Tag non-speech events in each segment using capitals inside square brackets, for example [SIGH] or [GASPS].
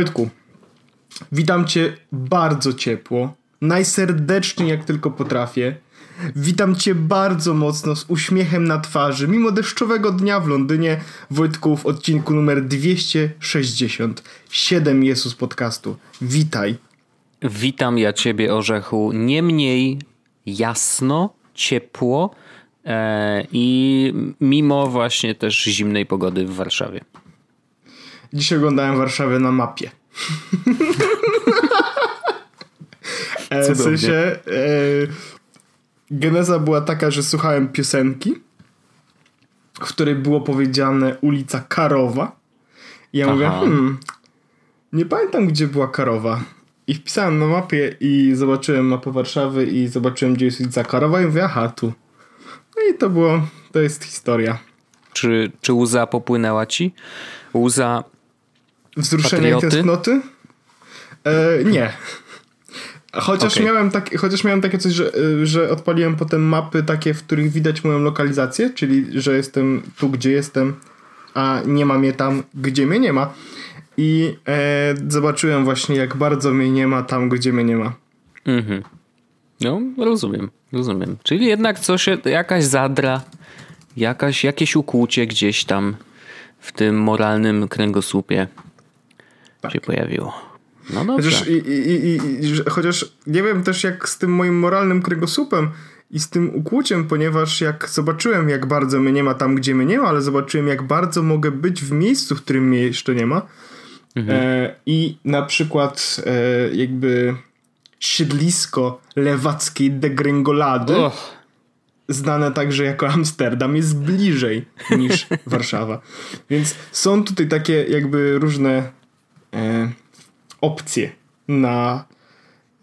Wojtku, witam cię bardzo ciepło, najserdeczniej jak tylko potrafię. Witam cię bardzo mocno z uśmiechem na twarzy, mimo deszczowego dnia w Londynie, Wojtku w odcinku numer 267 Jezus Podcastu. Witaj. Witam ja ciebie, Orzechu. Nie mniej jasno, ciepło e, i mimo właśnie też zimnej pogody w Warszawie. Dzisiaj oglądałem Warszawę na mapie. [LAUGHS] e, w sensie e, geneza była taka, że słuchałem piosenki, w której było powiedziane ulica Karowa. I ja Aha. mówię, hmm, nie pamiętam gdzie była Karowa. I wpisałem na mapie i zobaczyłem mapę Warszawy i zobaczyłem gdzie jest ulica Karowa i mówię, aha, tu. No i to było, to jest historia. Czy, czy łza popłynęła ci? Łza Wzruszenia Patrioty? i tęsknoty? E, nie. Chociaż, okay. miałem tak, chociaż miałem takie coś, że, że odpaliłem potem mapy takie, w których widać moją lokalizację, czyli że jestem tu, gdzie jestem, a nie ma mnie tam, gdzie mnie nie ma. I e, zobaczyłem właśnie, jak bardzo mnie nie ma tam, gdzie mnie nie ma. Mhm. No, rozumiem, rozumiem. Czyli jednak coś, jakaś zadra, jakaś, jakieś ukłucie gdzieś tam w tym moralnym kręgosłupie tak. się pojawiło. No dobrze. Chociaż, i, i, i, chociaż nie wiem też jak z tym moim moralnym kręgosłupem i z tym ukłuciem, ponieważ jak zobaczyłem jak bardzo mnie nie ma tam, gdzie mnie nie ma, ale zobaczyłem jak bardzo mogę być w miejscu, w którym mnie jeszcze nie ma mhm. e, i na przykład e, jakby siedlisko lewackiej degrengolady oh. znane także jako Amsterdam jest bliżej niż [LAUGHS] Warszawa. Więc są tutaj takie jakby różne e, opcje na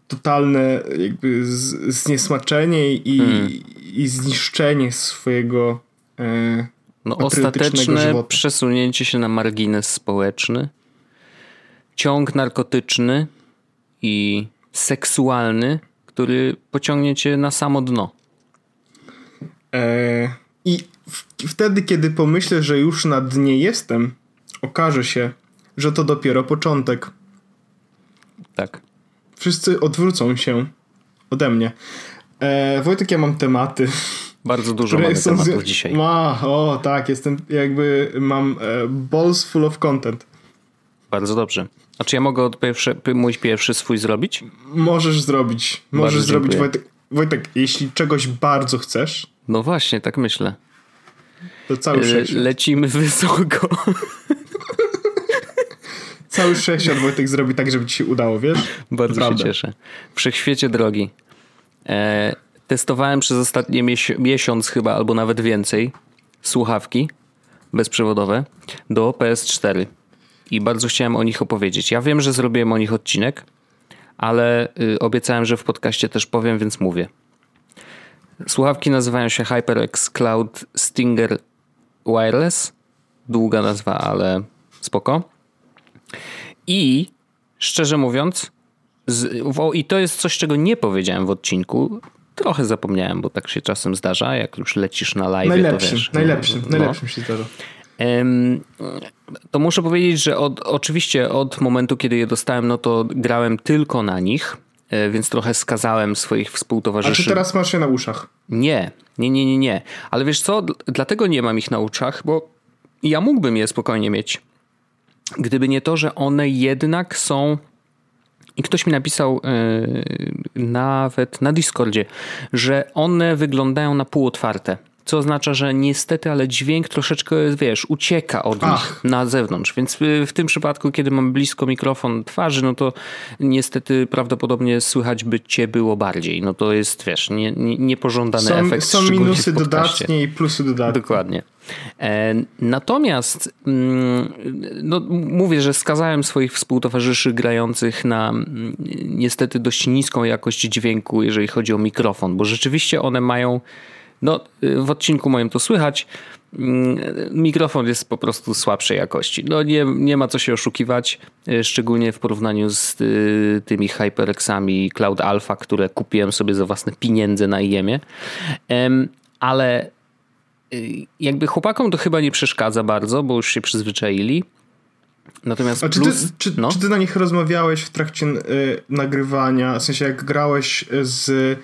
totalne jakby z, zniesmaczenie i, hmm. i zniszczenie swojego e, no, ostateczne żywota. przesunięcie się na margines społeczny, ciąg narkotyczny i seksualny, który pociągnie cię na samo dno. E, I w, wtedy, kiedy pomyślę, że już na dnie jestem, okaże się, że to dopiero początek. Tak. Wszyscy odwrócą się ode mnie. E, Wojtek, ja mam tematy. Bardzo dużo mamy są tematów z... dzisiaj. Ma, o tak, jestem jakby mam e, balls full of content. Bardzo dobrze. A czy ja mogę pierwszy, mój pierwszy swój zrobić? Możesz zrobić. Możesz bardzo zrobić, Wojtek. Wojtek, jeśli czegoś bardzo chcesz. No właśnie, tak myślę. To cały Le, Lecimy [LAUGHS] wysoko. Cały sześcior Wojtek zrobi tak, żeby ci się udało, wiesz? Bardzo Prawda. się cieszę. Wszechświecie drogi. E, testowałem przez ostatni miesiąc chyba, albo nawet więcej, słuchawki bezprzewodowe do PS4 i bardzo chciałem o nich opowiedzieć. Ja wiem, że zrobiłem o nich odcinek, ale y, obiecałem, że w podcaście też powiem, więc mówię. Słuchawki nazywają się HyperX Cloud Stinger Wireless. Długa nazwa, ale spoko. I szczerze mówiąc, z, o, i to jest coś, czego nie powiedziałem w odcinku. Trochę zapomniałem, bo tak się czasem zdarza, jak już lecisz na live. Najlepszym, to wiesz, najlepszym, no, najlepszym się zdarza. To muszę powiedzieć, że od, oczywiście od momentu, kiedy je dostałem, no to grałem tylko na nich, e, więc trochę skazałem swoich współtowarzyszy. A czy teraz masz je na uszach? Nie, nie, nie, nie, nie. Ale wiesz co, dlatego nie mam ich na uszach, bo ja mógłbym je spokojnie mieć Gdyby nie to, że one jednak są. I ktoś mi napisał yy, nawet na Discordzie, że one wyglądają na półotwarte co oznacza, że niestety, ale dźwięk troszeczkę, wiesz, ucieka od Ach. nich na zewnątrz. Więc w tym przypadku, kiedy mam blisko mikrofon twarzy, no to niestety prawdopodobnie słychać by cię było bardziej. No to jest, wiesz, nie, nie, niepożądany są, efekt. Są minusy dodatnie i plusy dodatnie. Dokładnie. E, natomiast mm, no, mówię, że skazałem swoich współtowarzyszy grających na mm, niestety dość niską jakość dźwięku, jeżeli chodzi o mikrofon, bo rzeczywiście one mają no, y, w odcinku moim to słychać. Mm, mikrofon jest po prostu słabszej jakości. No nie, nie ma co się oszukiwać, y, szczególnie w porównaniu z y, tymi HyperXami Cloud Alpha, które kupiłem sobie za własne pieniądze na IEMie. Ale jakby chłopakom to chyba nie przeszkadza bardzo, bo już się przyzwyczaili. Natomiast A czy, plus, ty, czy, no. czy ty na nich rozmawiałeś w trakcie y, nagrywania? W sensie jak grałeś z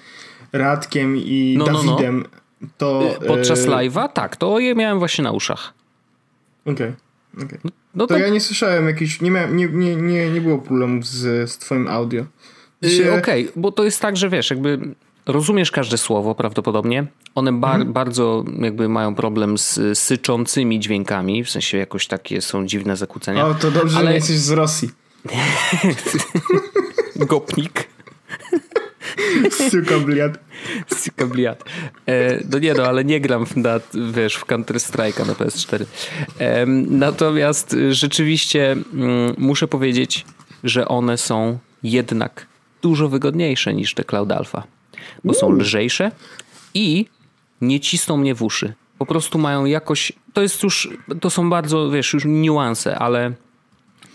Radkiem i No, no, no. To... podczas y, live'a? Tak, to je miałem właśnie na uszach. Okej. okej. No To tak, ja nie słyszałem jakichś, nie, miałem, nie, nie, nie, nie było problemów z, z twoim audio. y, Się- okej, bo to jest tak, że wiesz, jakby rozumiesz każde słowo prawdopodobnie. One bar, Mhm. bardzo jakby mają problem z syczącymi dźwiękami, w sensie jakoś takie są dziwne zakłócenia. O, to dobrze, że Ale- nie jesteś z Rosji. [LAUGHS] Gopnik. Suka bliad. Kabliat. E, no nie no, ale nie gram w, na, wiesz, w Counter Strike'a na PS4. Em, natomiast rzeczywiście mm, muszę powiedzieć, że one są jednak dużo wygodniejsze niż te Cloud Alpha. Bo są lżejsze i nie cisną mnie w uszy. Po prostu mają jakoś, to jest już, to są bardzo, wiesz, już niuanse, ale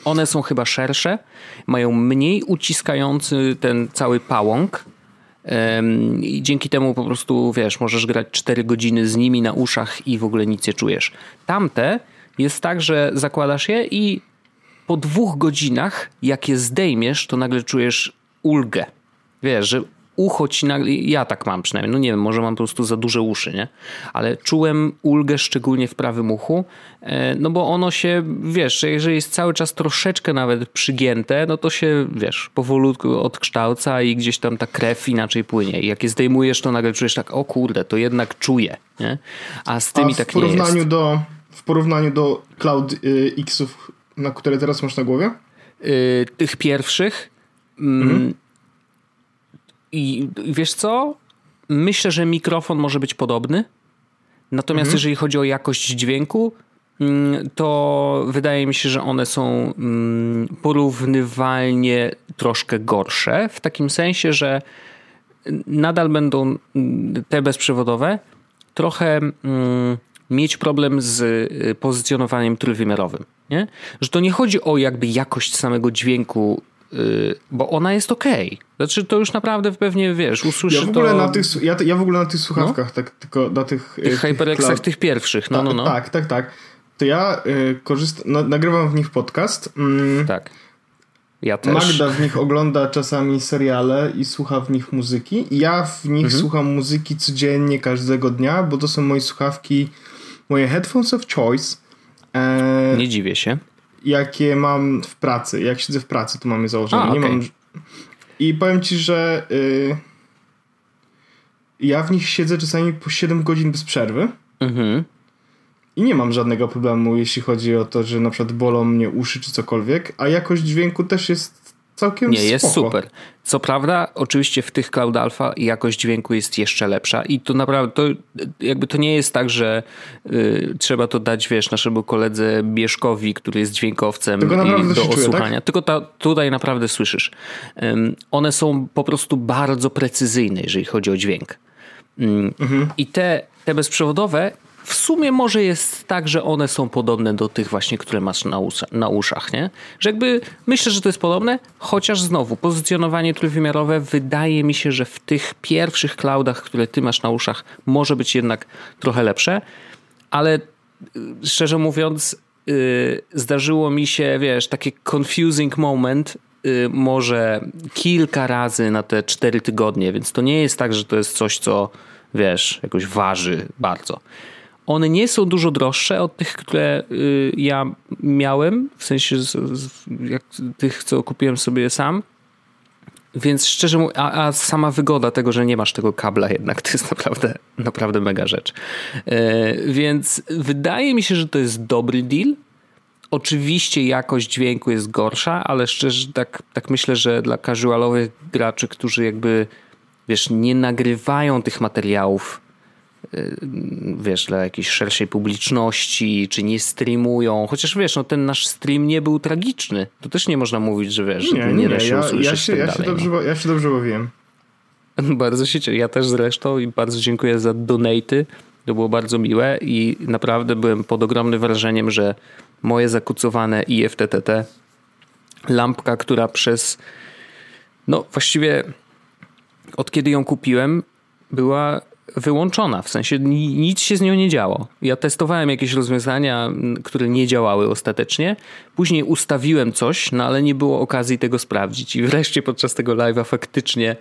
one są chyba szersze, mają mniej uciskający ten cały pałąk. I dzięki temu po prostu, wiesz, możesz grać 4 godziny z nimi na uszach i w ogóle nic nie czujesz. Tamte jest tak, że zakładasz je i po dwóch godzinach, jak je zdejmiesz, to nagle czujesz ulgę. Wiesz, że ucho ci nagle, ja tak mam przynajmniej, no nie wiem, może mam po prostu za duże uszy, nie? Ale czułem ulgę szczególnie w prawym uchu, e, no bo ono się, wiesz, że jeżeli jest cały czas troszeczkę nawet przygięte, no to się, wiesz, powolutku odkształca i gdzieś tam ta krew inaczej płynie. I jak je zdejmujesz, to nagle czujesz tak, o kurde, to jednak czuję, nie? A z tymi A w tak nie jest. do w porównaniu do Cloud y, X-ów, na które teraz masz na głowie? y, tych pierwszych. Mm, I wiesz co? Myślę, że mikrofon może być podobny. Natomiast jeżeli chodzi o jakość dźwięku, mm, to wydaje mi się, że one są mm, porównywalnie troszkę gorsze. W takim sensie, że nadal będą mm, te bezprzewodowe trochę mieć problem z y, pozycjonowaniem trójwymiarowym. Nie? Że to nie chodzi o jakby jakość samego dźwięku, bo ona jest okej. Znaczy to już naprawdę pewnie wiesz, usłyszysz Ja w ogóle to na tych, ja, ja w ogóle na tych słuchawkach, tak tylko na tych... y, tych HyperXach, cloud- tych pierwszych. No, no, no. Tak, tak, tak. To ja y, korzystam, na, nagrywam w nich podcast. Mm, Tak. Ja też. Magda w nich ogląda czasami seriale i słucha w nich muzyki. Ja w nich Mhm. słucham muzyki codziennie, każdego dnia, bo to są moje słuchawki, moje headphones of choice, e, Nie dziwię się. Jakie mam w pracy. Jak siedzę w pracy, to mam je założone. A, Nie okej. mam... I powiem ci, że y, ja w nich siedzę czasami po 7 godzin bez przerwy. Mhm. I nie mam żadnego problemu, jeśli chodzi o to, że na przykład bolą mnie uszy czy cokolwiek, a jakość dźwięku też jest całkiem Nie, jest spoko. super. Co prawda, oczywiście w tych Cloud Alpha jakość dźwięku jest jeszcze lepsza i to naprawdę, to jakby to nie jest tak, że y, trzeba to dać, wiesz, naszemu koledze Bieszkowi, który jest dźwiękowcem i do się czuje, osłuchania. Tylko ta, tutaj naprawdę słyszysz. One są po prostu bardzo precyzyjne, jeżeli chodzi o dźwięk. Ym, I te, te bezprzewodowe w sumie może jest tak, że one są podobne do tych właśnie, które masz na, usza, na uszach, nie? Że jakby myślę, że to jest podobne, chociaż znowu pozycjonowanie trójwymiarowe wydaje mi się, że w tych pierwszych cloudach, które ty masz na uszach może być jednak trochę lepsze, ale y, szczerze mówiąc y, zdarzyło mi się, wiesz, taki confusing moment y, może kilka razy na te cztery tygodnie, więc to nie jest tak, że to jest coś, co wiesz, jakoś waży bardzo. One nie są dużo droższe od tych, które y, ja miałem, w sensie z, z, tych, co kupiłem sobie sam. Więc szczerze mówiąc, a, a sama wygoda tego, że nie masz tego kabla jednak, to jest naprawdę, naprawdę mega rzecz. E, więc wydaje mi się, że to jest dobry deal. Oczywiście jakość dźwięku jest gorsza, ale szczerze tak, tak myślę, że dla casualowych graczy, którzy jakby wiesz, nie nagrywają tych materiałów wiesz, dla jakiejś szerszej publiczności, czy nie streamują. Chociaż wiesz, no ten nasz stream nie był tragiczny. To też nie można mówić, że wiesz, Nie, nie, nie, da się ja, usłyszeć ja, się, tak ja, się dalej. dobrze, ba- ja się dobrze bawiłem. no. [LAUGHS] Bardzo się cieszę. Ja też zresztą i bardzo dziękuję za donaty. To było bardzo miłe i naprawdę byłem pod ogromnym wrażeniem, że moje zakucowane IFTTT, lampka, która przez no właściwie od kiedy ją kupiłem, była wyłączona, w sensie nic się z nią nie działo. Ja testowałem jakieś rozwiązania, które nie działały ostatecznie. Później ustawiłem coś, no ale nie było okazji tego sprawdzić. I wreszcie podczas tego live'a faktycznie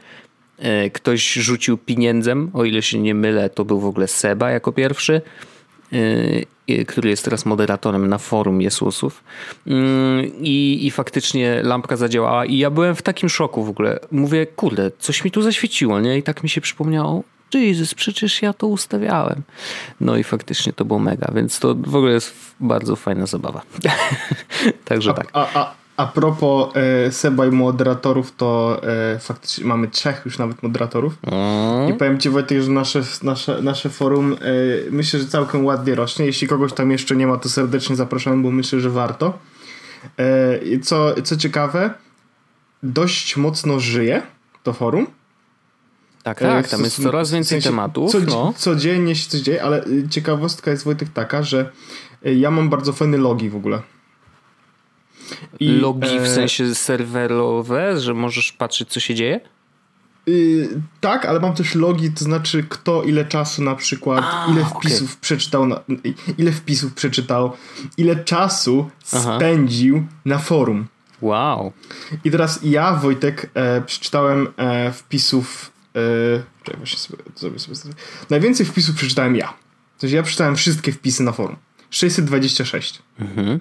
e, ktoś rzucił pieniędzem, o ile się nie mylę, to był w ogóle Seba jako pierwszy e, który jest teraz moderatorem na forum Jesusów. Mm, I, I faktycznie lampka zadziałała i ja byłem w takim szoku w ogóle. Mówię, kurde, coś mi tu zaświeciło, nie? I tak mi się przypomniało, Jesus, przecież ja to ustawiałem. No i faktycznie to było mega, więc to w ogóle jest bardzo fajna zabawa. [LAUGHS] Także a, tak. A, a, a propos e, Seba i moderatorów, to e, faktycznie mamy trzech już nawet moderatorów. Mm. I powiem Ci Wojtek, że nasze, nasze, nasze forum e, myślę, że całkiem ładnie rośnie. Jeśli kogoś tam jeszcze nie ma, to serdecznie zapraszam, bo myślę, że warto. E, co, co ciekawe, dość mocno żyje to forum. Tak, tak, tam jest coraz więcej w sensie, tematów. Co, no. Codziennie się coś dzieje, ale y, ciekawostka jest Wojtek taka, że y, ja mam bardzo fajny logi w ogóle. I, logi w e, sensie serwerowe, że możesz patrzeć co się dzieje? Yy, tak, ale mam też logi, to znaczy kto ile czasu na przykład, A, ile wpisów okay. przeczytał, na, ile wpisów przeczytał, ile czasu Aha. spędził na forum. Wow. I teraz ja, Wojtek, e, przeczytałem e, wpisów Yy, czekaj, właśnie sobie, sobie, sobie, sobie. Najwięcej wpisów przeczytałem ja. To ja przeczytałem wszystkie wpisy na forum. 626. Mhm.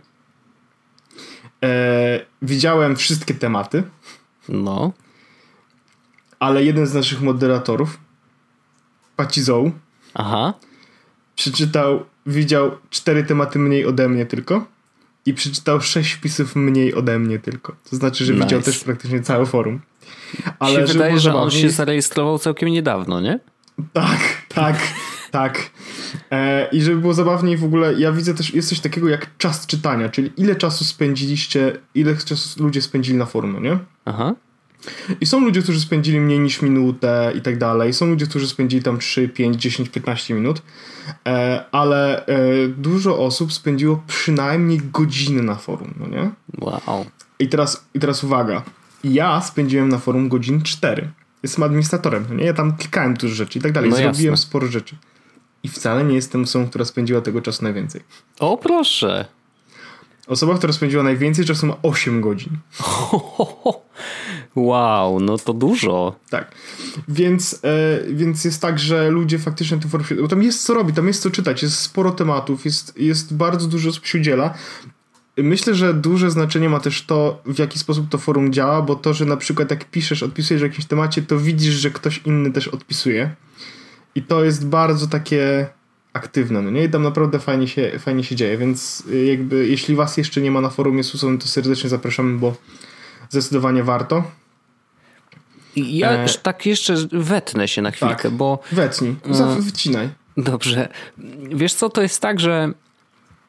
E, widziałem wszystkie tematy. No. Ale jeden z naszych moderatorów, Pacizou, Aha. przeczytał, widział cztery tematy mniej ode mnie tylko i przeczytał sześć wpisów mniej ode mnie tylko. To znaczy, że nice. widział też praktycznie całe forum. Ale się wydaje, że on się zarejestrował całkiem niedawno, nie? Tak, tak, [LAUGHS] tak. E, I żeby było zabawniej w ogóle, ja widzę też, jest coś takiego jak czas czytania, czyli ile czasu spędziliście, ile czasu ludzie spędzili na forum, no nie? Aha. I są ludzie, którzy spędzili mniej niż minutę i tak dalej. Są ludzie, którzy spędzili tam 3, 5, 10, 15 minut. E, ale e, dużo osób spędziło przynajmniej godzinę na forum, no nie? Wow. I teraz, i teraz uwaga. Ja spędziłem na forum godzin 4. Jestem administratorem, no nie? Ja tam klikałem dużo rzeczy i tak dalej. No Zrobiłem jasne. sporo rzeczy. I wcale nie jestem osobą, która spędziła tego czasu najwięcej. O proszę. Osoba, która spędziła najwięcej czasu ma 8 godzin. [LAUGHS] Wow, no to dużo. Tak. Więc, e, więc jest tak, że ludzie faktycznie tu forum... Bo tam jest co robić, tam jest co czytać, jest sporo tematów, jest, jest bardzo dużo osób się udziela. Myślę, że duże znaczenie ma też to, w jaki sposób to forum działa, bo to, że na przykład jak piszesz, odpisujesz o jakimś temacie, to widzisz, że ktoś inny też odpisuje. I to jest bardzo takie aktywne, no nie? I tam naprawdę fajnie się, fajnie się dzieje, więc y, jakby jeśli was jeszcze nie ma na forum Jesusowym, to serdecznie zapraszamy, bo zdecydowanie warto. Ja e... tak jeszcze wetnę się na chwilkę, tak, bo... Wetnij, mm. wycinaj. Dobrze. Wiesz co, to jest tak, że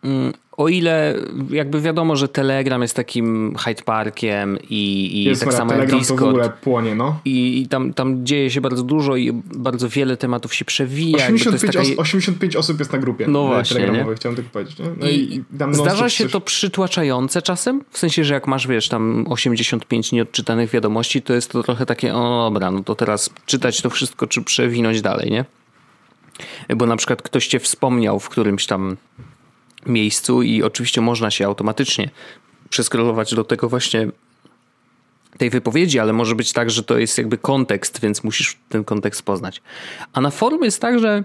mm, o ile jakby wiadomo, że Telegram jest takim Hyde Parkiem i, i jest tak samo jak Discord. w ogóle płonie, no. I, i tam, tam dzieje się bardzo dużo i bardzo wiele tematów się przewija. 85, taka... os 85 osób jest na grupie no właśnie, nie? chciałem tak powiedzieć. Nie? No I, i zdarza się coś... to przytłaczające czasem? W sensie, że jak masz, wiesz, tam 85 nieodczytanych wiadomości, to jest to trochę takie, o dobra, no to teraz czytać to wszystko, czy przewinąć dalej, nie? Bo na przykład ktoś cię wspomniał w którymś tam miejscu i oczywiście można się automatycznie przeskrolować do tego właśnie tej wypowiedzi, ale może być tak, że to jest jakby kontekst, więc musisz ten kontekst poznać. A na forum jest tak, że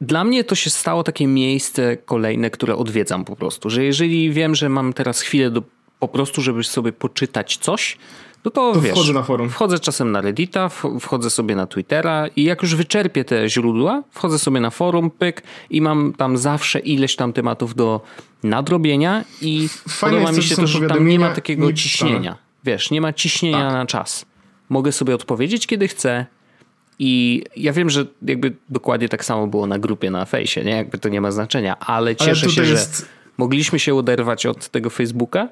dla mnie to się stało takie miejsce kolejne, które odwiedzam po prostu, że jeżeli wiem, że mam teraz chwilę do, po prostu, żeby sobie poczytać coś, no to, to wiesz, wchodzę na forum. Wchodzę czasem na Reddita, wchodzę sobie na Twittera i jak już wyczerpię te źródła, wchodzę sobie na forum, pyk i mam tam zawsze ileś tam tematów do nadrobienia i Fajne podoba mi się to, że tam nie ma takiego nie ciśnienia. Wiesz, nie ma ciśnienia tak. na czas. Mogę sobie odpowiedzieć, kiedy chcę, i ja wiem, że jakby dokładnie tak samo było na grupie na fejsie, nie? Jakby to nie ma znaczenia, ale cieszę ale się, jest... że mogliśmy się oderwać od tego Facebooka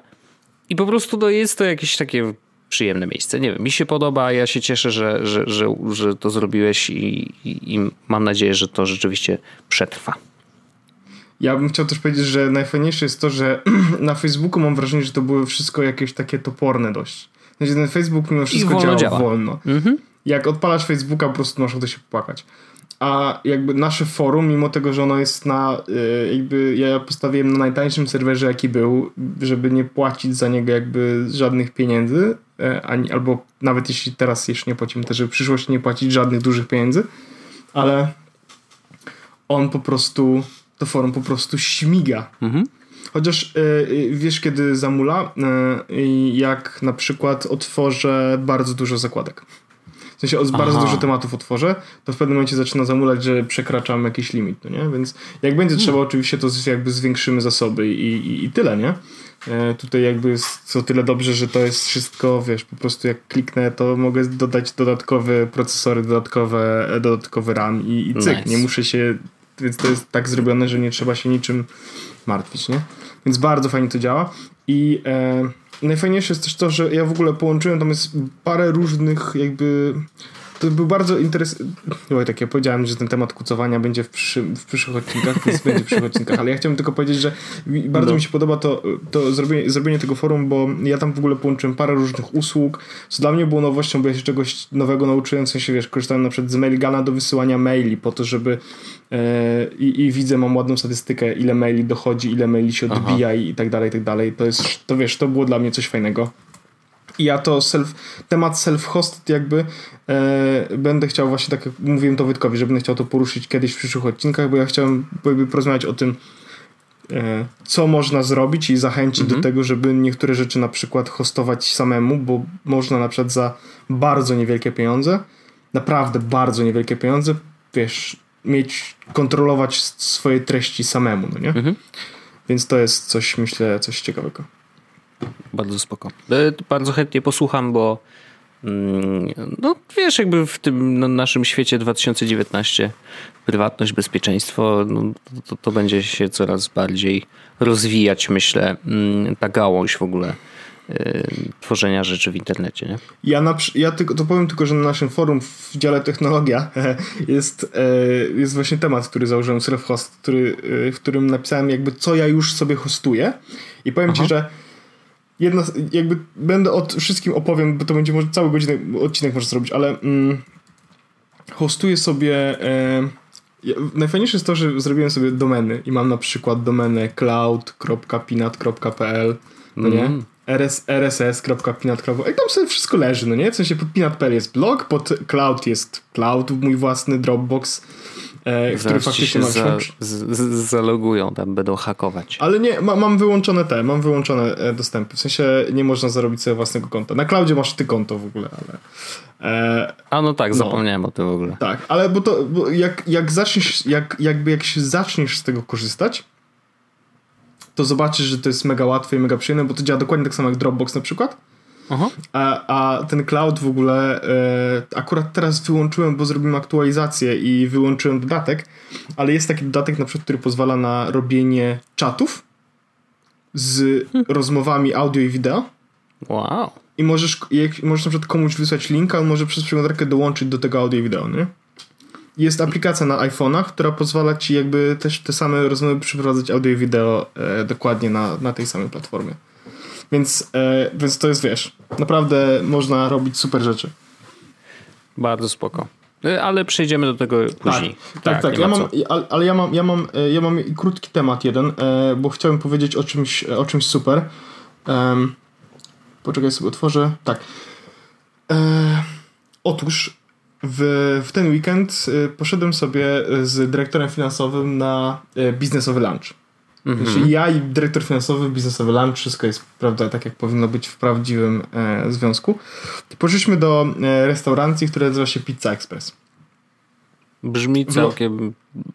i po prostu to jest to jakieś takie przyjemne miejsce. Nie wiem, mi się podoba, ja się cieszę, że, że, że, że to zrobiłeś i, i, i mam nadzieję, że to rzeczywiście przetrwa. Ja bym chciał też powiedzieć, że najfajniejsze jest to, że [CLEARS THROAT] na Facebooku mam wrażenie, że to było wszystko jakieś takie toporne dość. Znaczy ten Facebook mimo wszystko działa działa wolno. Mhm. Jak odpalasz Facebooka, po prostu masz ochotę się popłakać. a jakby nasze forum, mimo tego, że ono jest na, y, jakby ja postawiłem na najtańszym serwerze, jaki był, żeby nie płacić za niego jakby żadnych pieniędzy, ani, albo nawet jeśli teraz jeszcze nie płacimy, to żeby w przyszłości nie płacić żadnych dużych pieniędzy, ale on po prostu, to forum po prostu śmiga. Mhm. Chociaż y, wiesz, kiedy zamula, jak na przykład otworzę bardzo dużo zakładek. W sensie bardzo Aha. dużo tematów otworzę, to w pewnym momencie zaczyna zamulać, że przekraczam jakiś limit, no nie? Więc jak będzie trzeba, oczywiście to jakby zwiększymy zasoby i, i, i tyle, nie? E, tutaj jakby jest o tyle dobrze, że to jest wszystko, wiesz, po prostu jak kliknę, to mogę dodać dodatkowe procesory, dodatkowe, dodatkowy RAM i, i cyk. Nice. Nie muszę się, więc to jest tak zrobione, że nie trzeba się niczym martwić, nie? Więc bardzo fajnie to działa i e, najfajniejsze jest też to, że ja w ogóle połączyłem, tam jest parę różnych jakby to był bardzo interesujący. Tak ja powiedziałem, że ten temat kucowania będzie w, przyszy, w przyszłych odcinkach, więc będzie w przyszłych [LAUGHS] odcinkach, ale ja chciałem tylko powiedzieć, że bardzo No. mi się podoba to, to zrobienie, zrobienie tego forum, bo ja tam w ogóle połączyłem parę różnych usług, co dla mnie było nowością, bo ja się czegoś nowego nauczyłem, w sensie, wiesz, korzystałem na przykład z Mailgana do wysyłania maili, po to, żeby e, i, widzę, mam ładną statystykę, ile maili dochodzi, ile maili się odbija i, i tak dalej, i tak dalej. To jest, to wiesz, to było dla mnie coś fajnego. I ja to self, temat self-hosted jakby e, będę chciał właśnie, tak jak mówiłem to Wojtkowi, że będę chciał to poruszyć kiedyś w przyszłych odcinkach, bo ja chciałem jakby porozmawiać o tym, e, co można zrobić i zachęcić Mhm. do tego, żeby niektóre rzeczy na przykład hostować samemu, bo można na przykład za bardzo niewielkie pieniądze, naprawdę bardzo niewielkie pieniądze, wiesz, mieć, kontrolować swoje treści samemu, no nie? Mhm. Więc to jest coś, myślę, coś ciekawego. Bardzo spoko. E, Bardzo chętnie posłucham, bo mm, no wiesz, jakby w tym no, naszym świecie 2019 prywatność, bezpieczeństwo, no, to, to będzie się coraz bardziej rozwijać, myślę, mm, ta gałąź w ogóle e, tworzenia rzeczy w internecie, nie? Ja, na, ja tylko, to powiem tylko, że na naszym forum w dziale technologia [LAUGHS] jest, e, jest właśnie temat, który założyłem self-host, który, w którym napisałem jakby co ja już sobie hostuję i powiem Aha. ci, że jedna, jakby będę o wszystkim opowiem, bo to będzie może cały godzinny odcinek może zrobić, ale mm, hostuję sobie e, najfajniejsze jest to, że zrobiłem sobie domeny i mam na przykład domenę cloud.pinat.pl no nie? Mm. RS, rss.pinat.pl i tam sobie wszystko leży, no nie? W sensie pod pinat.pl jest blog, pod cloud jest cloud, mój własny Dropbox, e, ci faktycznie się za, z, z, zalogują, tam będą hakować. ale nie, ma, mam wyłączone te, mam wyłączone e, dostępy. W sensie nie można zarobić sobie własnego konta. Na cloudzie masz ty konto w ogóle, ale. E, A no tak, No. zapomniałem o tym w ogóle. tak, ale bo to bo jak, jak zaczniesz, jak, jakby jak się zaczniesz z tego korzystać, to zobaczysz, że to jest mega łatwe i mega przyjemne, bo to działa dokładnie tak samo jak Dropbox na przykład. A, a ten cloud w ogóle e, akurat teraz wyłączyłem, bo zrobiłem aktualizację i wyłączyłem dodatek, ale jest taki dodatek na przykład, który pozwala na robienie czatów z rozmowami audio i wideo Wow. i możesz, jak, możesz na przykład komuś wysłać linka, on może przez przeglądarkę dołączyć do tego audio i wideo, nie? Jest aplikacja na iPhone'ach, która pozwala ci jakby też te same rozmowy przeprowadzać audio i wideo e, dokładnie na, na tej samej platformie. Więc, e, więc to jest, wiesz, naprawdę można robić super rzeczy. Bardzo spoko. E, Ale przejdziemy do tego później. Tak, tak. nie Ja ma mam, ale, ale ja mam, ja mam, e, ja mam krótki temat jeden, e, bo chciałem powiedzieć o czymś, o czymś super. Poczekaj sobie otworzę. Tak. E, otóż w, w ten weekend poszedłem sobie z dyrektorem finansowym na biznesowy lunch. Mhm. Znaczy ja i dyrektor finansowy, biznesowy lunch, wszystko jest, prawda, tak jak powinno być w prawdziwym e, związku. Poszliśmy do e, restauracji, która nazywa się Pizza Express. Brzmi całkiem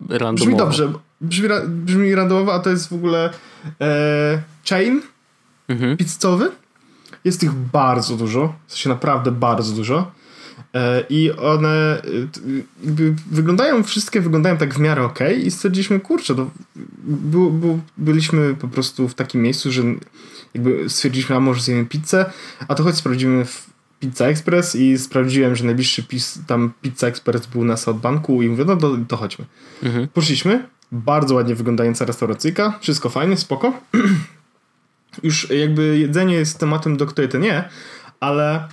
randomowo. Brzmi dobrze, brzmi, brzmi randomowo, a to jest w ogóle e, chain Mhm. pizzowy. Jest ich bardzo dużo, w sensie naprawdę bardzo dużo. E, I one e, jakby wyglądają, wszystkie wyglądają tak w miarę ok i stwierdziliśmy, kurczę, to bu, bu, byliśmy po prostu w takim miejscu, że jakby stwierdziliśmy, a może zjemy pizzę, a to choć sprawdzimy w Pizza Express i sprawdziłem, że najbliższy pis, tam Pizza Express był na South Banku i mówię, no to, to chodźmy. Mhm. Poszliśmy, bardzo ładnie wyglądająca restauracyjka, wszystko fajnie, spoko. [CLEARS THROAT] Już jakby jedzenie jest tematem, do której to nie, ale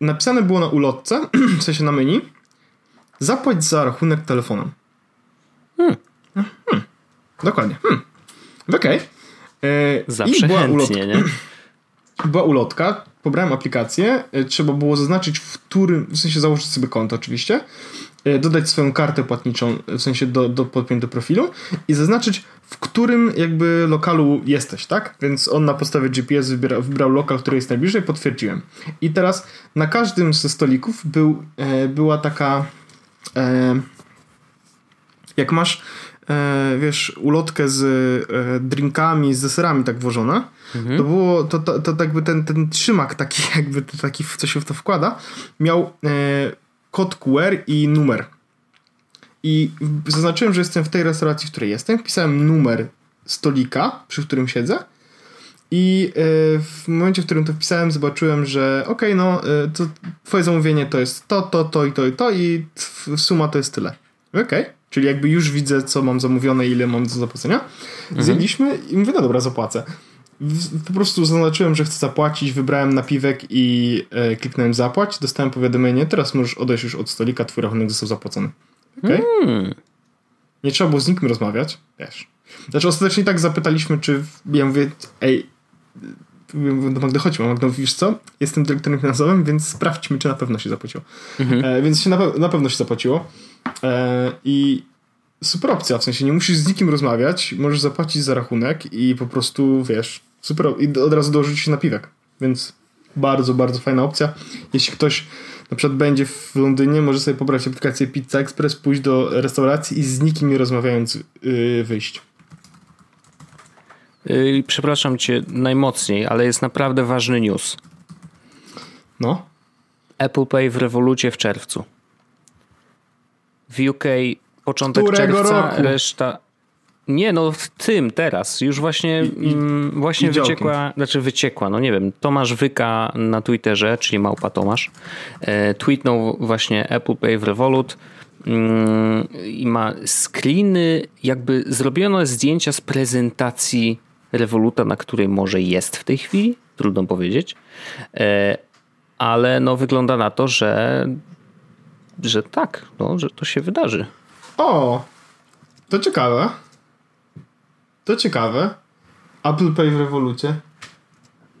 napisane było na ulotce, [CLEARS THROAT] w sensie na menu, zapłać za rachunek telefonem. Hmm. Hmm. Dokładnie. Hmm. Okej. Okay. Zawsze była chętnie, ulotka. nie? [CLEARS THROAT] Była ulotka, pobrałem aplikację, e, trzeba było zaznaczyć w którym, w sensie założyć sobie konto oczywiście, e, dodać swoją kartę płatniczą, w sensie do, do podpiąć do profilu i zaznaczyć w którym jakby lokalu jesteś, tak? Więc on na podstawie GPS wybiera, wybrał lokal, który jest najbliżej, potwierdziłem. I teraz na każdym ze stolików był, e, była taka e, jak masz e, wiesz, ulotkę z e, drinkami, z deserami tak włożona, mhm. to było, to, to, to jakby ten, ten trzymak taki, [LAUGHS] jakby taki, co się w to wkłada, miał e, kod QR i numer. I zaznaczyłem, że jestem w tej restauracji, w której jestem, wpisałem numer stolika, przy którym siedzę i w momencie, w którym to wpisałem, zobaczyłem, że ok, no to twoje zamówienie to jest to, to, to i to i to i suma to jest tyle. Okej. Okay. Czyli jakby już widzę, co mam zamówione, ile mam do zapłacenia. Mhm. Zjedliśmy i mówię, no dobra, zapłacę. Po prostu zaznaczyłem, że chcę zapłacić, wybrałem napiwek i e, kliknąłem zapłać. Dostałem powiadomienie, teraz możesz odejść już od stolika, twój rachunek został zapłacony. Okay? Mm. Nie trzeba było z nikim rozmawiać, wiesz. Znaczy ostatecznie tak zapytaliśmy, czy ja mówię, ej, do Magdy chodźmy, Magda wiesz co, jestem dyrektorem finansowym, więc sprawdźmy, czy na pewno się zapłaciło. Mhm. E, więc się na, na pewno się zapłaciło. E, I super opcja, w sensie nie musisz z nikim rozmawiać, możesz zapłacić za rachunek i po prostu, wiesz, super, i od razu dołożyć się napiwek. Więc bardzo, bardzo fajna opcja. Jeśli ktoś na przykład będzie w Londynie, może sobie pobrać aplikację Pizza Express, pójść do restauracji i z nikim nie rozmawiając yy, wyjść. Yy, przepraszam cię najmocniej, ale jest naprawdę ważny news. No? Apple Pay w rewolucie w czerwcu. W UK początek Którego czerwca, roku? reszta... Nie, no w tym teraz. Już właśnie, I, mm, właśnie wyciekła, znaczy wyciekła, no nie wiem, Tomasz Wyka na Twitterze, czyli małpa Tomasz, e, tweetnął właśnie Apple Pay w Revolut mm, i ma screeny, jakby zrobiono zdjęcia z prezentacji Revoluta, na której może jest w tej chwili, trudno powiedzieć, e, ale no wygląda na to, że że tak, no, że to się wydarzy. O, to ciekawe. To ciekawe. Apple Pay w rewolucie.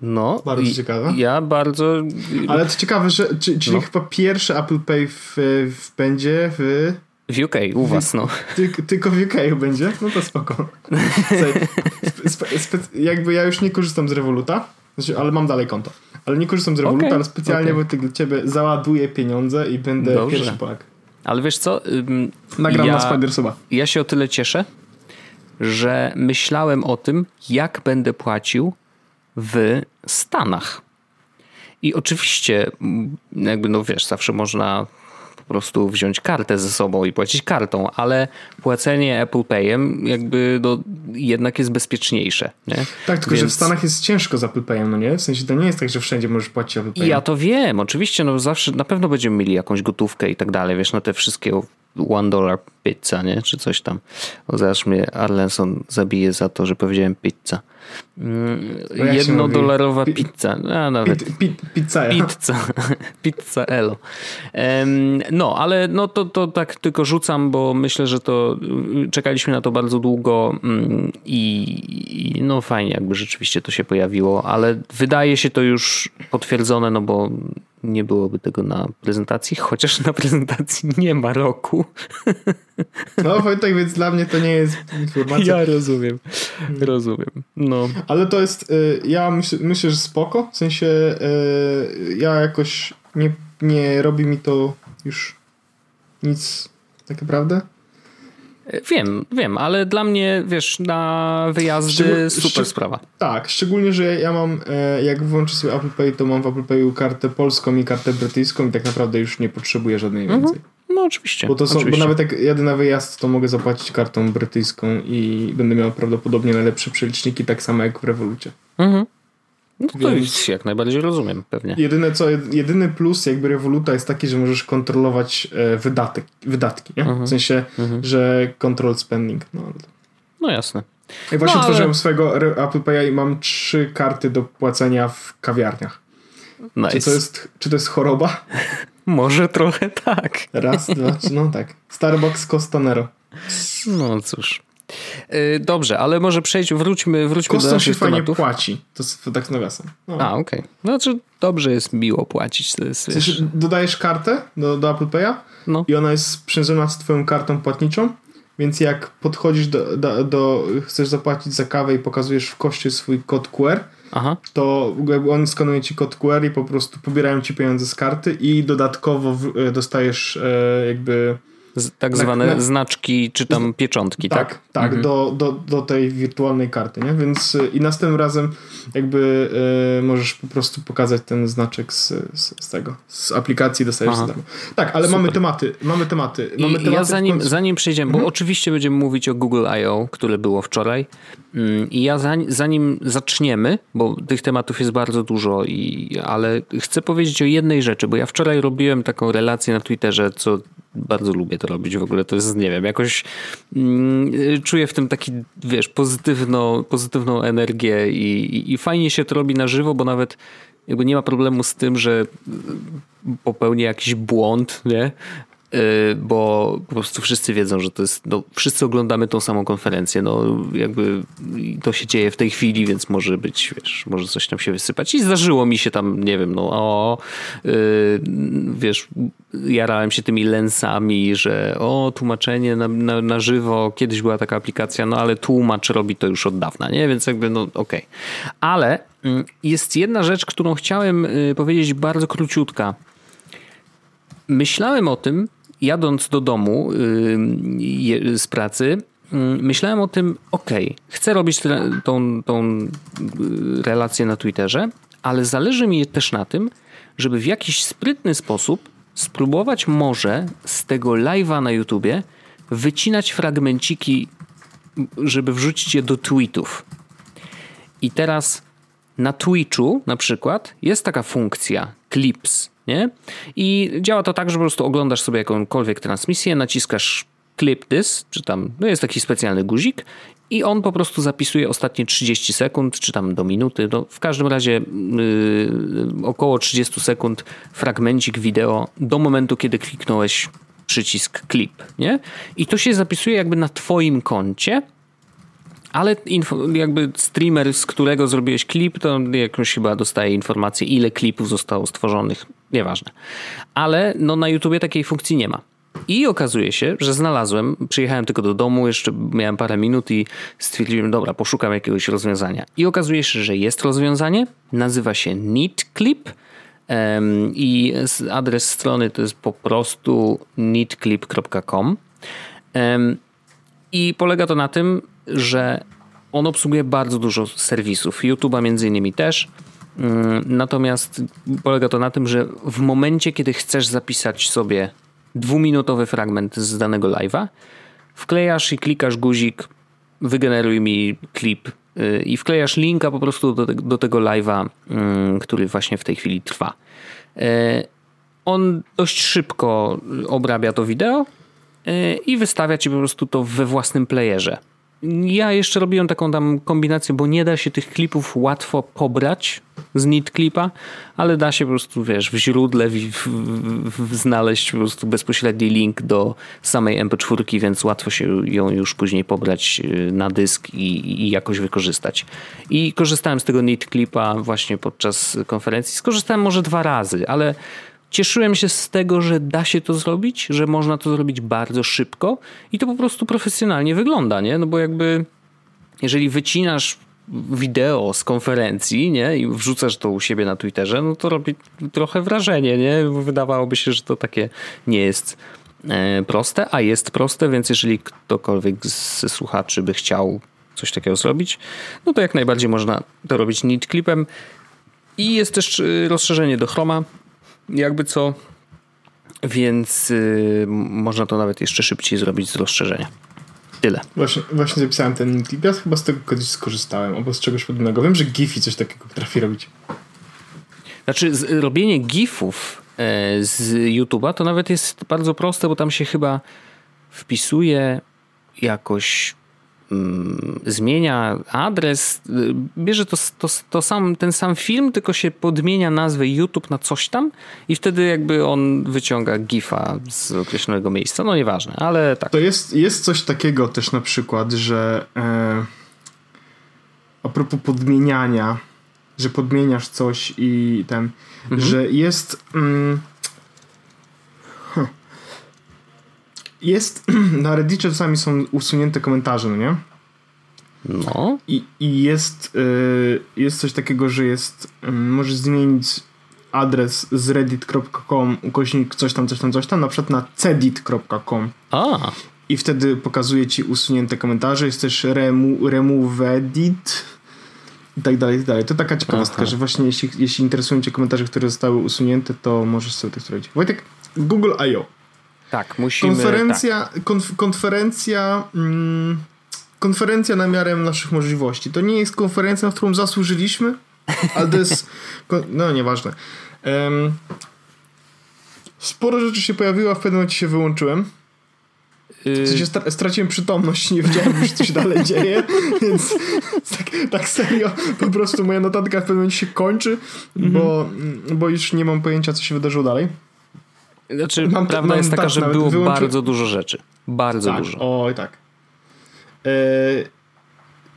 No, bardzo ciekawe. Ja bardzo. Ale to ciekawe, że czy, czyli no. chyba pierwszy Apple Pay w, w będzie w. W UK, u was, no. Ty, tylko w UK będzie? No to spoko. spe, spe, jakby ja już nie korzystam z Revoluta, znaczy, ale mam dalej konto. Ale nie korzystam z Revoluta, okay, ale specjalnie okay. dla ciebie załaduję pieniądze i będę Dobrze. pierwszy Polak. Ale wiesz co? Nagram ja, na Spider-Suba. Ja się o tyle cieszę, że myślałem o tym, jak będę płacił w Stanach. I oczywiście, jakby no wiesz, zawsze można prostu wziąć kartę ze sobą i płacić kartą, ale płacenie Apple Payem jakby no, jednak jest bezpieczniejsze. Nie? Tak, tylko Więc... że w Stanach jest ciężko z Apple Payem, no nie? W sensie to nie jest tak, że wszędzie możesz płacić Apple Payem. Ja to wiem, oczywiście, no zawsze na pewno będziemy mieli jakąś gotówkę i tak dalej, wiesz, no te wszystkie one dollar pizza, nie? Czy coś tam. O, zaraz mnie Arlenson zabije za to, że powiedziałem pizza. Mm, jednodolarowa pi pizza. A, nawet. Pi pi pizza. Pizza. pizza elo. [LAUGHS] No, ale no to, to tak tylko rzucam, bo myślę, że to y, czekaliśmy na to bardzo długo um, i, i no fajnie jakby rzeczywiście to się pojawiło, ale wydaje się to już potwierdzone, no bo nie byłoby tego na prezentacji, chociaż na prezentacji nie ma roku. [LAUGHS] No Wojtek, więc dla mnie to nie jest informacja. Ja rozumiem, rozumiem. No. Ale to jest, y, ja myślę, myślę, że spoko, w sensie y, ja jakoś nie, nie robi mi to już nic tak naprawdę. Wiem, wiem, ale dla mnie, wiesz, na wyjazdy Szczegól, super sprawa. Tak, szczególnie, że ja mam, e, jak włączę sobie Apple Pay, to mam w Apple Pay'u kartę polską i kartę brytyjską i tak naprawdę już nie potrzebuję żadnej mhm. więcej. No oczywiście. Bo, to są, oczywiście. bo nawet jak jadę na wyjazd, to mogę zapłacić kartą brytyjską i będę miał prawdopodobnie najlepsze przeliczniki, tak samo jak w Revolucie. Mhm. No to, Więc to jak najbardziej rozumiem, pewnie. Jedyne co, jedyny plus jakby Revoluta jest taki, że możesz kontrolować e, wydatek, wydatki, nie? Mhm. W sensie, mhm. że control spending. No, no jasne. Ja właśnie no, ale... tworzyłem swojego Apple Pay'a i mam trzy karty do płacenia w kawiarniach. Nice. Czy, to jest, czy to jest choroba? [LAUGHS] Może trochę tak. Raz, dwa, trzy, no tak. Starbucks Costanero. No cóż. Y, dobrze, ale może przejść, wróćmy, wróćmy Kostom do naszych się fajnie tematów. płaci. To jest tak z nawiasem. No. A, okej. Okay. Znaczy dobrze jest miło płacić. To jest, dodajesz kartę do, do Apple Pay'a no. i ona jest sprzężona z twoją kartą płatniczą, więc jak podchodzisz do, do, do chcesz zapłacić za kawę i pokazujesz w koście swój kod QR, Aha. to on skanuje ci kod QR i po prostu pobierają ci pieniądze z karty i dodatkowo e, dostajesz e, jakby tak zwane na- znaczki czy tam pieczątki, tak? tak, tak, do, do, do tej wirtualnej karty, nie? Więc y, i następnym razem jakby y, możesz po prostu pokazać ten znaczek z, z, z tego, z aplikacji dostajesz za darmo. Tak, ale mamy tematy, mamy tematy. Mamy I tematy ja zanim, zanim przejdziemy, bo oczywiście będziemy mówić o Google I.O., które było wczoraj Mm, i ja zanim, zanim zaczniemy, bo tych tematów jest bardzo dużo, i, ale chcę powiedzieć o jednej rzeczy, bo ja wczoraj robiłem taką relację na Twitterze, co bardzo lubię to robić w ogóle, to jest, nie wiem, jakoś mm, czuję w tym taki, wiesz, pozytywno, pozytywną energię i, i, i fajnie się to robi na żywo, bo nawet jakby nie ma problemu z tym, że popełnię jakiś błąd, nie? Yy, bo po prostu wszyscy wiedzą, że to jest, no, wszyscy oglądamy tą samą konferencję, no jakby to się dzieje w tej chwili, więc może być, wiesz, może coś tam się wysypać. I zdarzyło mi się tam, nie wiem, no o, yy, wiesz, jarałem się tymi lensami, że o, tłumaczenie na, na, na żywo, kiedyś była taka aplikacja, no ale tłumacz robi to już od dawna, nie, więc jakby, no okej. Ale mm, jest jedna rzecz, którą chciałem yy, powiedzieć bardzo króciutka, myślałem o tym, jadąc do domu yy, z pracy, yy, myślałem o tym, okej, chcę robić tą, tą yy, relację na Twitterze, ale zależy mi też na tym, żeby w jakiś sprytny sposób spróbować może z tego live'a na YouTubie wycinać fragmenciki, żeby wrzucić je do tweetów. I teraz na Twitchu na przykład jest taka funkcja clips, nie? I działa to tak, że po prostu oglądasz sobie jakąkolwiek transmisję, naciskasz clip this, czy tam, no jest taki specjalny guzik i on po prostu zapisuje ostatnie 30 sekund, czy tam do minuty, no w każdym razie yy, około 30 sekund fragmencik wideo do momentu, kiedy kliknąłeś przycisk clip, nie? I to się zapisuje jakby na twoim koncie, ale info, jakby streamer, z którego zrobiłeś klip, to jakąś chyba dostaje informację, ile klipów zostało stworzonych. Nieważne. Ale no, na YouTubie takiej funkcji nie ma. I okazuje się, że znalazłem, przyjechałem tylko do domu, jeszcze miałem parę minut i stwierdziłem, dobra, poszukam jakiegoś rozwiązania. I okazuje się, że jest rozwiązanie, nazywa się NeatClip um, i adres strony to jest po prostu neatclip.com um, i polega to na tym, że on obsługuje bardzo dużo serwisów, YouTube'a między innymi też. Natomiast polega to na tym, że w momencie, kiedy chcesz zapisać sobie dwuminutowy fragment z danego live'a, wklejasz i klikasz guzik, wygeneruj mi klip i wklejasz linka po prostu do, do tego live'a, który właśnie w tej chwili trwa. On dość szybko obrabia to wideo i wystawia ci po prostu to we własnym playerze. Ja jeszcze robiłem taką tam kombinację, bo nie da się tych klipów łatwo pobrać z NitClipa, ale da się po prostu, wiesz, w źródle w, w, w, znaleźć po prostu bezpośredni link do samej MP4, więc łatwo się ją już później pobrać na dysk i, i jakoś wykorzystać. I korzystałem z tego NitClipa właśnie podczas konferencji. Skorzystałem może dwa razy, ale cieszyłem się z tego, że da się to zrobić, że można to zrobić bardzo szybko i to po prostu profesjonalnie wygląda, nie? No bo jakby jeżeli wycinasz wideo z konferencji, nie? I wrzucasz to u siebie na Twitterze, no to robi trochę wrażenie, nie? Bo wydawałoby się, że to takie nie jest proste, a jest proste, więc jeżeli ktokolwiek z słuchaczy by chciał coś takiego zrobić, no to jak najbardziej można to robić NitClipem. I jest też rozszerzenie do Chroma, jakby co, więc yy, można to nawet jeszcze szybciej zrobić z rozszerzenia. Tyle. Właśnie, właśnie zapisałem ten klip. Ja chyba z tego kiedyś skorzystałem, albo z czegoś podobnego. Wiem, że Giphy coś takiego potrafi robić. Znaczy, z, robienie GIFów e, z YouTube'a to nawet jest bardzo proste, bo tam się chyba wpisuje jakoś zmienia adres, y, bierze to, to, to sam, ten sam film, tylko się podmienia nazwę YouTube na coś tam i wtedy jakby on wyciąga gifa z określonego miejsca. No nieważne, ale tak. To jest, jest coś takiego też na przykład, że e, a propos podmieniania, że podmieniasz coś i ten, mhm. że jest mm, jest [CLEARS THROAT] na Reddicie czasami są usunięte komentarze, no nie? No. I, i jest, y, jest coś takiego, że jest, y, możesz zmienić adres z reddit.com ukośnik coś tam, coś tam, coś tam, na przykład na cedit.com. A. I wtedy pokazuje ci usunięte komentarze. Jest też remu, remove edit i tak dalej, i tak dalej. To taka ciekawostka, że właśnie jeśli, jeśli interesują cię komentarze, które zostały usunięte, to możesz sobie tak zrobić. Wojtek, Google I.O. Tak, musimy... Konferencja, tak. Konf, konferencja... Mm, konferencja na miarę naszych możliwości. To nie jest konferencja, na którą zasłużyliśmy, ale to jest... [LAUGHS] No, nieważne. Um, sporo rzeczy się pojawiło, a w pewnym momencie się wyłączyłem. W sensie stra straciłem przytomność, nie wiedziałem już, co się dalej dzieje, [LAUGHS] więc tak, tak, serio, po prostu moja notatka w pewnym momencie się kończy, bo, bo już nie mam pojęcia, co się wydarzyło dalej. Znaczy, mam, prawda mam, jest taka, tak, że było wyłączy... bardzo dużo rzeczy. Bardzo tak, dużo. Oj, tak. E...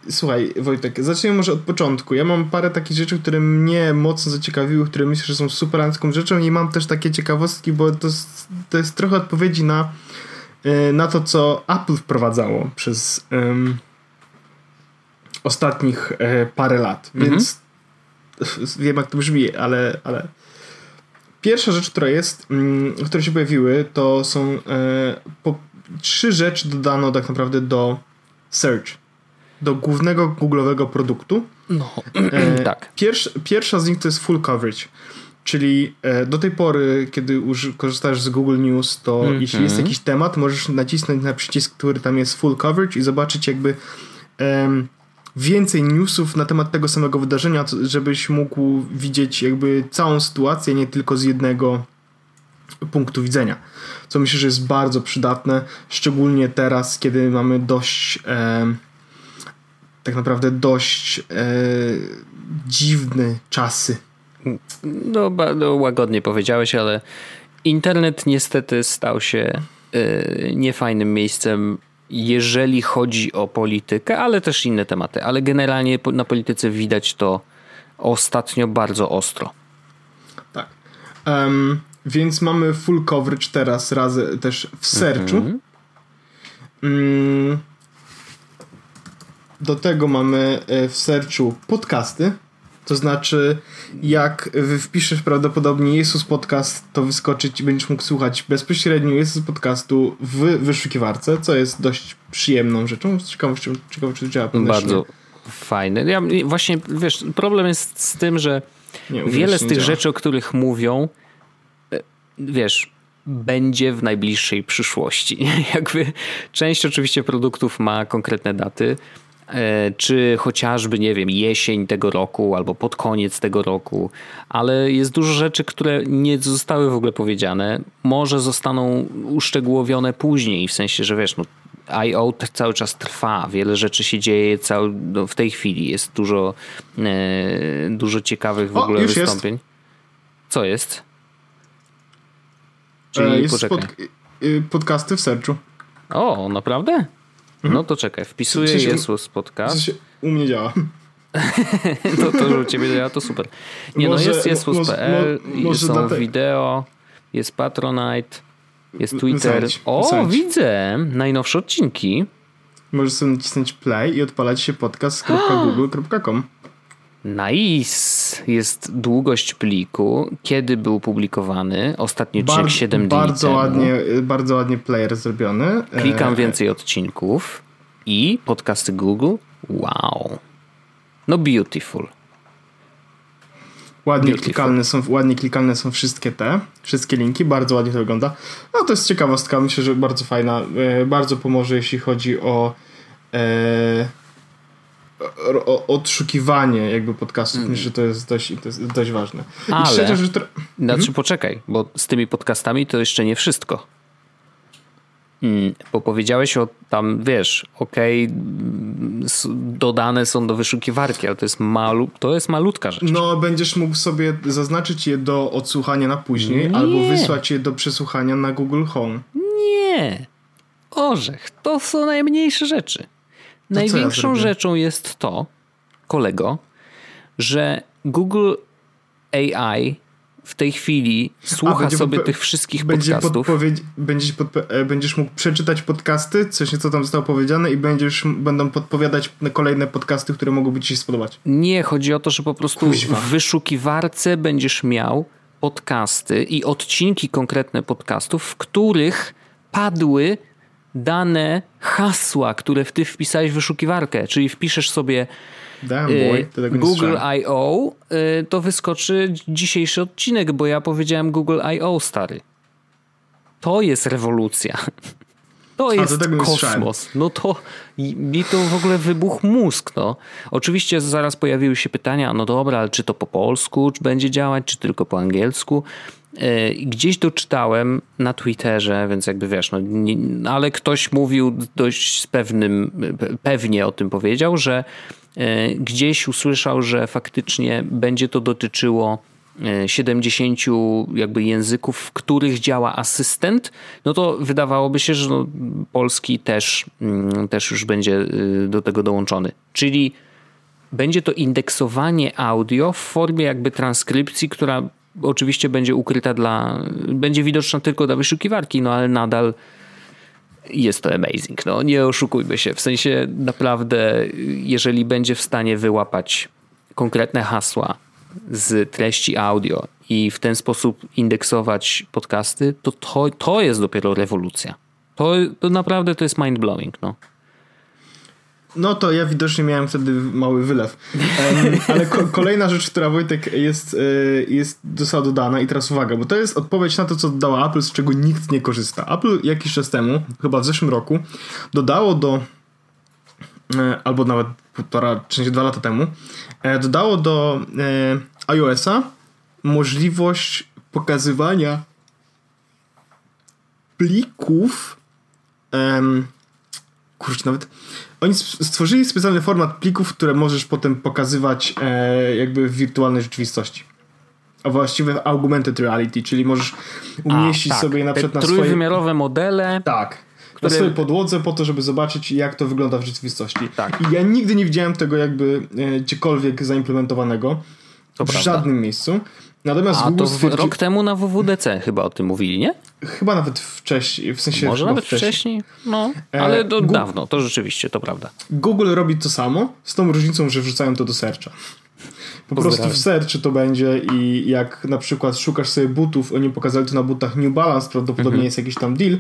Słuchaj, Wojtek, zacznijmy może od początku. Ja mam parę takich rzeczy, które mnie mocno zaciekawiły, które myślę, że są super rzeczą i mam też takie ciekawostki, bo to jest, to jest trochę odpowiedzi na, e, na to, co Apple wprowadzało przez ostatnich e, parę lat. Mhm. Więc wiem, jak to brzmi, ale, ale Pierwsza rzecz, która jest, mm, które się pojawiły, to są e, po, trzy rzeczy dodano tak naprawdę do search, do głównego Google'owego produktu. No, e, [CLEARS THROAT] tak. Pierwsza, pierwsza z nich to jest full coverage. Czyli e, do tej pory, kiedy korzystasz z Google News, to mm -hmm. jeśli jest jakiś temat, możesz nacisnąć na przycisk, który tam jest full coverage i zobaczyć jakby więcej newsów na temat tego samego wydarzenia, żebyś mógł widzieć jakby całą sytuację, nie tylko z jednego punktu widzenia. Co myślę, że jest bardzo przydatne, szczególnie teraz, kiedy mamy dość e, tak naprawdę dość e, dziwne czasy. No, no, łagodnie powiedziałeś, ale internet niestety stał się e, niefajnym miejscem jeżeli chodzi o politykę, ale też inne tematy. Ale generalnie na polityce widać to ostatnio bardzo ostro. Tak. Um, więc mamy full coverage teraz razy też w sercu. Mhm. Mm. Do tego mamy e, w sercu podcasty. To znaczy, jak wpiszesz prawdopodobnie Jezus Podcast, to wyskoczyć i będziesz mógł słuchać bezpośrednio Jezus Podcastu w wyszukiwarce, co jest dość przyjemną rzeczą. Ciekawe, czy, ciekawe, czy to działa. Bardzo fajne. Ja, właśnie, wiesz, problem jest z tym, że nie, wiele z tych działa. rzeczy, o których mówią, e, wiesz, będzie w najbliższej przyszłości. [LAUGHS] Jakby część oczywiście produktów ma konkretne daty, czy chociażby, nie wiem, jesień tego roku albo pod koniec tego roku, ale jest dużo rzeczy, które nie zostały w ogóle powiedziane. Może zostaną uszczegółowione później, w sensie, że wiesz, no, I.O. cały czas trwa, wiele rzeczy się dzieje cały, no, w tej chwili, jest dużo, e, dużo ciekawych w o, ogóle wystąpień. Jest. Co jest? Czyli e, jest pod, y, podcasty w sercu. O, naprawdę? Mhm. No to czekaj, wpisuję sensie, Jesus podcast. U mnie działa. [LAUGHS] to, to, że u ciebie działa, to super. Nie no, może, no, jest Jesus.pl, są dlatego. wideo, jest Patronite, jest Twitter. o, widzę! Najnowsze odcinki. Możesz sobie nacisnąć play i odpalać się podcast.google.com. [GASPS] Nice! Jest długość pliku, kiedy był publikowany. Ostatni odcinek Bar 7 dni bardzo temu. Ładnie, bardzo ładnie player zrobiony. Klikam e, więcej odcinków i podcasty Google. Wow. No beautiful. Ładnie beautiful. klikalne, są, ładnie klikalne są wszystkie te, wszystkie linki, bardzo ładnie to wygląda. No to jest ciekawostka, myślę, że bardzo fajna, e, bardzo pomoże jeśli chodzi o e, o, odszukiwanie jakby podcastów, mm. że to jest dość, to jest dość ważne. Ale, I trzecia rzecz... Znaczy mhm. poczekaj, bo z tymi podcastami to jeszcze nie wszystko. Mm, bo powiedziałeś o tam, wiesz, okej, okay, dodane są do wyszukiwarki, ale to jest, malu, to jest malutka rzecz. No, będziesz mógł sobie zaznaczyć je do odsłuchania na później, Nie. albo wysłać je do przesłuchania na Google Home. Nie. Orzech, to są najmniejsze rzeczy. Największą ja rzeczą jest to, kolego, że Google AI w tej chwili słucha sobie tych wszystkich będzie podcastów. Podpowiedź, będziesz, podpo e, będziesz mógł przeczytać podcasty, coś co tam zostało powiedziane i będziesz, będą podpowiadać kolejne podcasty, które mogą ci się spodobać. Nie, chodzi o to, że po prostu Kuźwa. w wyszukiwarce będziesz miał podcasty i odcinki konkretne podcastów, w których padły dane hasła, które ty wpisałeś w wyszukiwarkę, czyli wpiszesz sobie Damn y, Google I.O., y, to wyskoczy dzisiejszy odcinek, bo ja powiedziałem Google I.O. stary. To jest rewolucja. [LAUGHS] To jest kosmos. No to mi to w ogóle wybuchł mózg. No. Oczywiście zaraz pojawiły się pytania, no dobra, ale czy to po polsku czy będzie działać, czy tylko po angielsku? Gdzieś doczytałem na Twitterze, więc jakby wiesz, no, nie, ale ktoś mówił dość z pewnym, pewnie o tym powiedział, że E, gdzieś usłyszał, że faktycznie będzie to dotyczyło 70 e, jakby języków, w których działa asystent, no to wydawałoby się, że no polski też, mm, też już będzie y, do tego dołączony. Czyli będzie to indeksowanie audio w formie jakby transkrypcji, która oczywiście będzie ukryta dla, będzie widoczna tylko dla wyszukiwarki, no ale nadal jest to amazing. No, nie oszukujmy się. W sensie naprawdę, jeżeli będzie w stanie wyłapać konkretne hasła z treści audio i w ten sposób indeksować podcasty, to to, to jest dopiero rewolucja. To, to naprawdę to jest mind-blowing. No. No to ja widocznie miałem wtedy mały wylew. Um, ale ko kolejna rzecz, która Wojtek jest, y, jest została dodana i teraz uwaga, bo to jest odpowiedź na to, co dodała Apple, z czego nikt nie korzysta. Apple jakiś czas temu, chyba w zeszłym roku, dodało do e, albo nawet półtora, czy dwa lata temu, e, dodało do e, iOS-a możliwość pokazywania plików um, kurczę, nawet oni stworzyli specjalny format plików, które możesz potem pokazywać e, jakby w wirtualnej rzeczywistości. A właściwie augmented reality, czyli możesz umieścić A, tak. sobie na przykład na swoje... trójwymiarowe modele. Tak. Które... Na swojej podłodze po to, żeby zobaczyć jak to wygląda w rzeczywistości. Tak. I ja nigdy nie widziałem tego jakby e, gdziekolwiek zaimplementowanego. To w prawda. żadnym miejscu. Natomiast A Google to stwierdzi... rok temu na WWDC chyba o tym mówili, nie? Chyba nawet wcześniej, w sensie Może nawet wcześniej, wcześniej? no, e, ale to Google... dawno, to rzeczywiście, to prawda. Google robi to samo, z tą różnicą, że wrzucają to do searcha. Po prostu w searchu to będzie i jak na przykład szukasz sobie butów, oni pokazali to na butach New Balance, prawdopodobnie mhm. jest jakiś tam deal,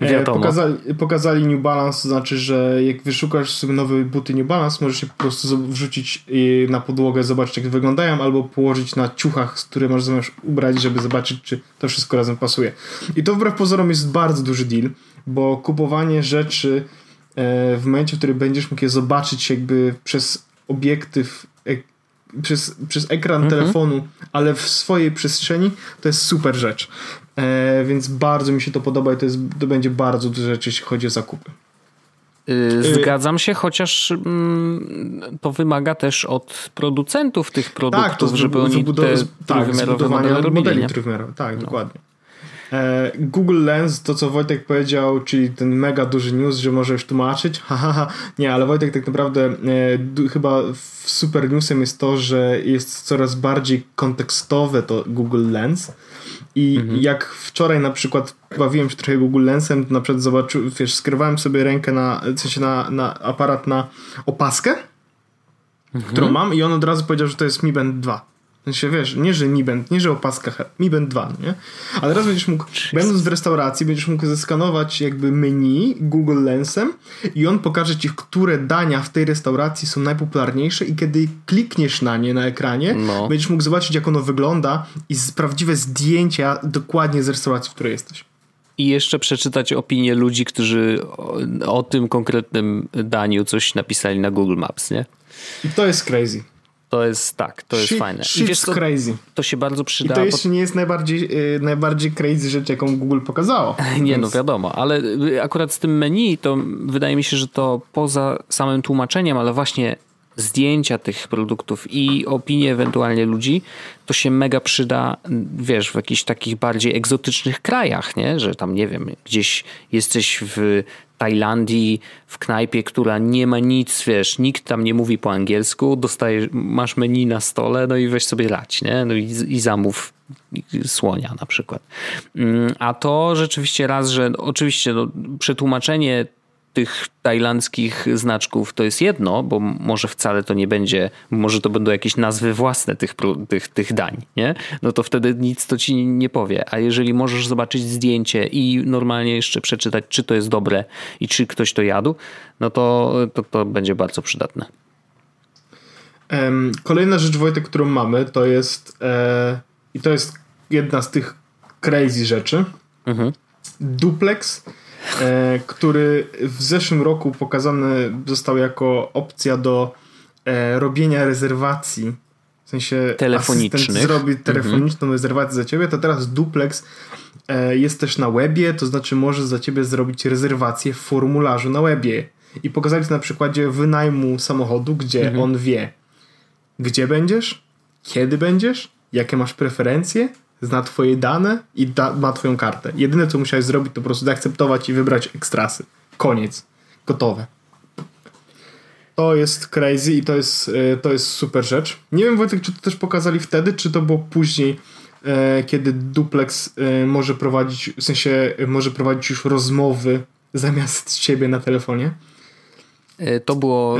E, pokazali, pokazali New Balance, to znaczy, że jak wyszukasz sobie nowe buty New Balance, możesz je po prostu wrzucić na podłogę, zobaczyć jak wyglądają, albo położyć na ciuchach, które masz zamiast ubrać, żeby zobaczyć, czy to wszystko razem pasuje. I to wbrew pozorom jest bardzo duży deal, bo kupowanie rzeczy e, w momencie, w którym będziesz mógł je zobaczyć jakby przez obiektyw przez, przez ekran mhm. telefonu, ale w swojej przestrzeni, to jest super rzecz. E, więc bardzo mi się to podoba i to, jest, to będzie bardzo dużo rzeczy, jeśli chodzi o zakupy. Y, y, zgadzam się, chociaż mm, to wymaga też od producentów tych produktów, tak, żeby oni te tak, modele robili. Modeli tak, no. dokładnie. E, Google Lens, to co Wojtek powiedział, czyli ten mega duży news, że możesz tłumaczyć, [LAUGHS] nie, ale Wojtek tak naprawdę e, chyba super newsem jest to, że jest coraz bardziej kontekstowe to Google Lens i mhm. jak wczoraj na przykład bawiłem się trochę Google Lensem, to na przykład zobaczyłem, wiesz, skierowałem sobie rękę na, w sensie na, na aparat na opaskę, mhm. którą mam i on od razu powiedział, że to jest Mi Band 2 wiesz, nie, że Mi Band, nie, że opaska Mi Band 2, no nie? Ale teraz będziesz mógł, będąc w restauracji, będziesz mógł zeskanować jakby menu Google Lensem i on pokaże ci, które dania w tej restauracji są najpopularniejsze i kiedy klikniesz na nie na ekranie, no. będziesz mógł zobaczyć, jak ono wygląda i z prawdziwe zdjęcia dokładnie z restauracji, w której jesteś. I jeszcze przeczytać opinie ludzi, którzy o, o tym konkretnym daniu coś napisali na Google Maps, nie? I to jest crazy. To jest tak, to jest Shit- fajne. I wiesz co, crazy. to się bardzo I przyda. to bo- jeszcze nie jest najbardziej, y, najbardziej crazy rzecz, jaką Google pokazało. [LAUGHS] Nie, no Więc- wiadomo, ale y, akurat z tym menu to wydaje mi się, że to poza samym tłumaczeniem, ale właśnie zdjęcia tych produktów i opinie ewentualnie ludzi, to się mega przyda, wiesz, w jakichś takich bardziej egzotycznych krajach, nie? Że tam, nie wiem, gdzieś jesteś w Tajlandii, w knajpie, która nie ma nic, wiesz, nikt tam nie mówi po angielsku, dostajesz, masz menu na stole, no i weź sobie lać, nie? No i, i zamów słonia na przykład. Mm, A to rzeczywiście raz, że oczywiście no, przetłumaczenie tych tajlandzkich znaczków to jest jedno, bo może wcale to nie będzie, może to będą jakieś nazwy własne tych, tych, tych dań, nie? No to wtedy nic to ci nie powie. A jeżeli możesz zobaczyć zdjęcie i normalnie jeszcze przeczytać, czy to jest dobre i czy ktoś to jadł, no to to, to będzie bardzo przydatne. Kolejna rzecz, Wojtek, którą mamy, to jest e, i to jest jedna z tych crazy rzeczy. Mhm. Duplex, który w zeszłym roku pokazany został jako opcja do e, robienia rezerwacji. W sensie Telefonicznych. zrobi telefoniczną rezerwację za ciebie, to teraz Duplex e, jest też na webie, to znaczy może za ciebie zrobić rezerwację w formularzu na webie. I pokazali to na przykładzie wynajmu samochodu, gdzie on wie, gdzie będziesz, kiedy będziesz, jakie masz preferencje, zna twoje dane i da, ma twoją kartę. Jedyne co musiałeś zrobić to po prostu zaakceptować i wybrać ekstrasy. Koniec. Gotowe. To jest crazy i to jest, e, to jest super rzecz. Nie wiem Wojtek, czy to też pokazali wtedy, czy to było później, e, kiedy Duplex e, może prowadzić, w sensie może prowadzić już rozmowy zamiast ciebie na telefonie. To było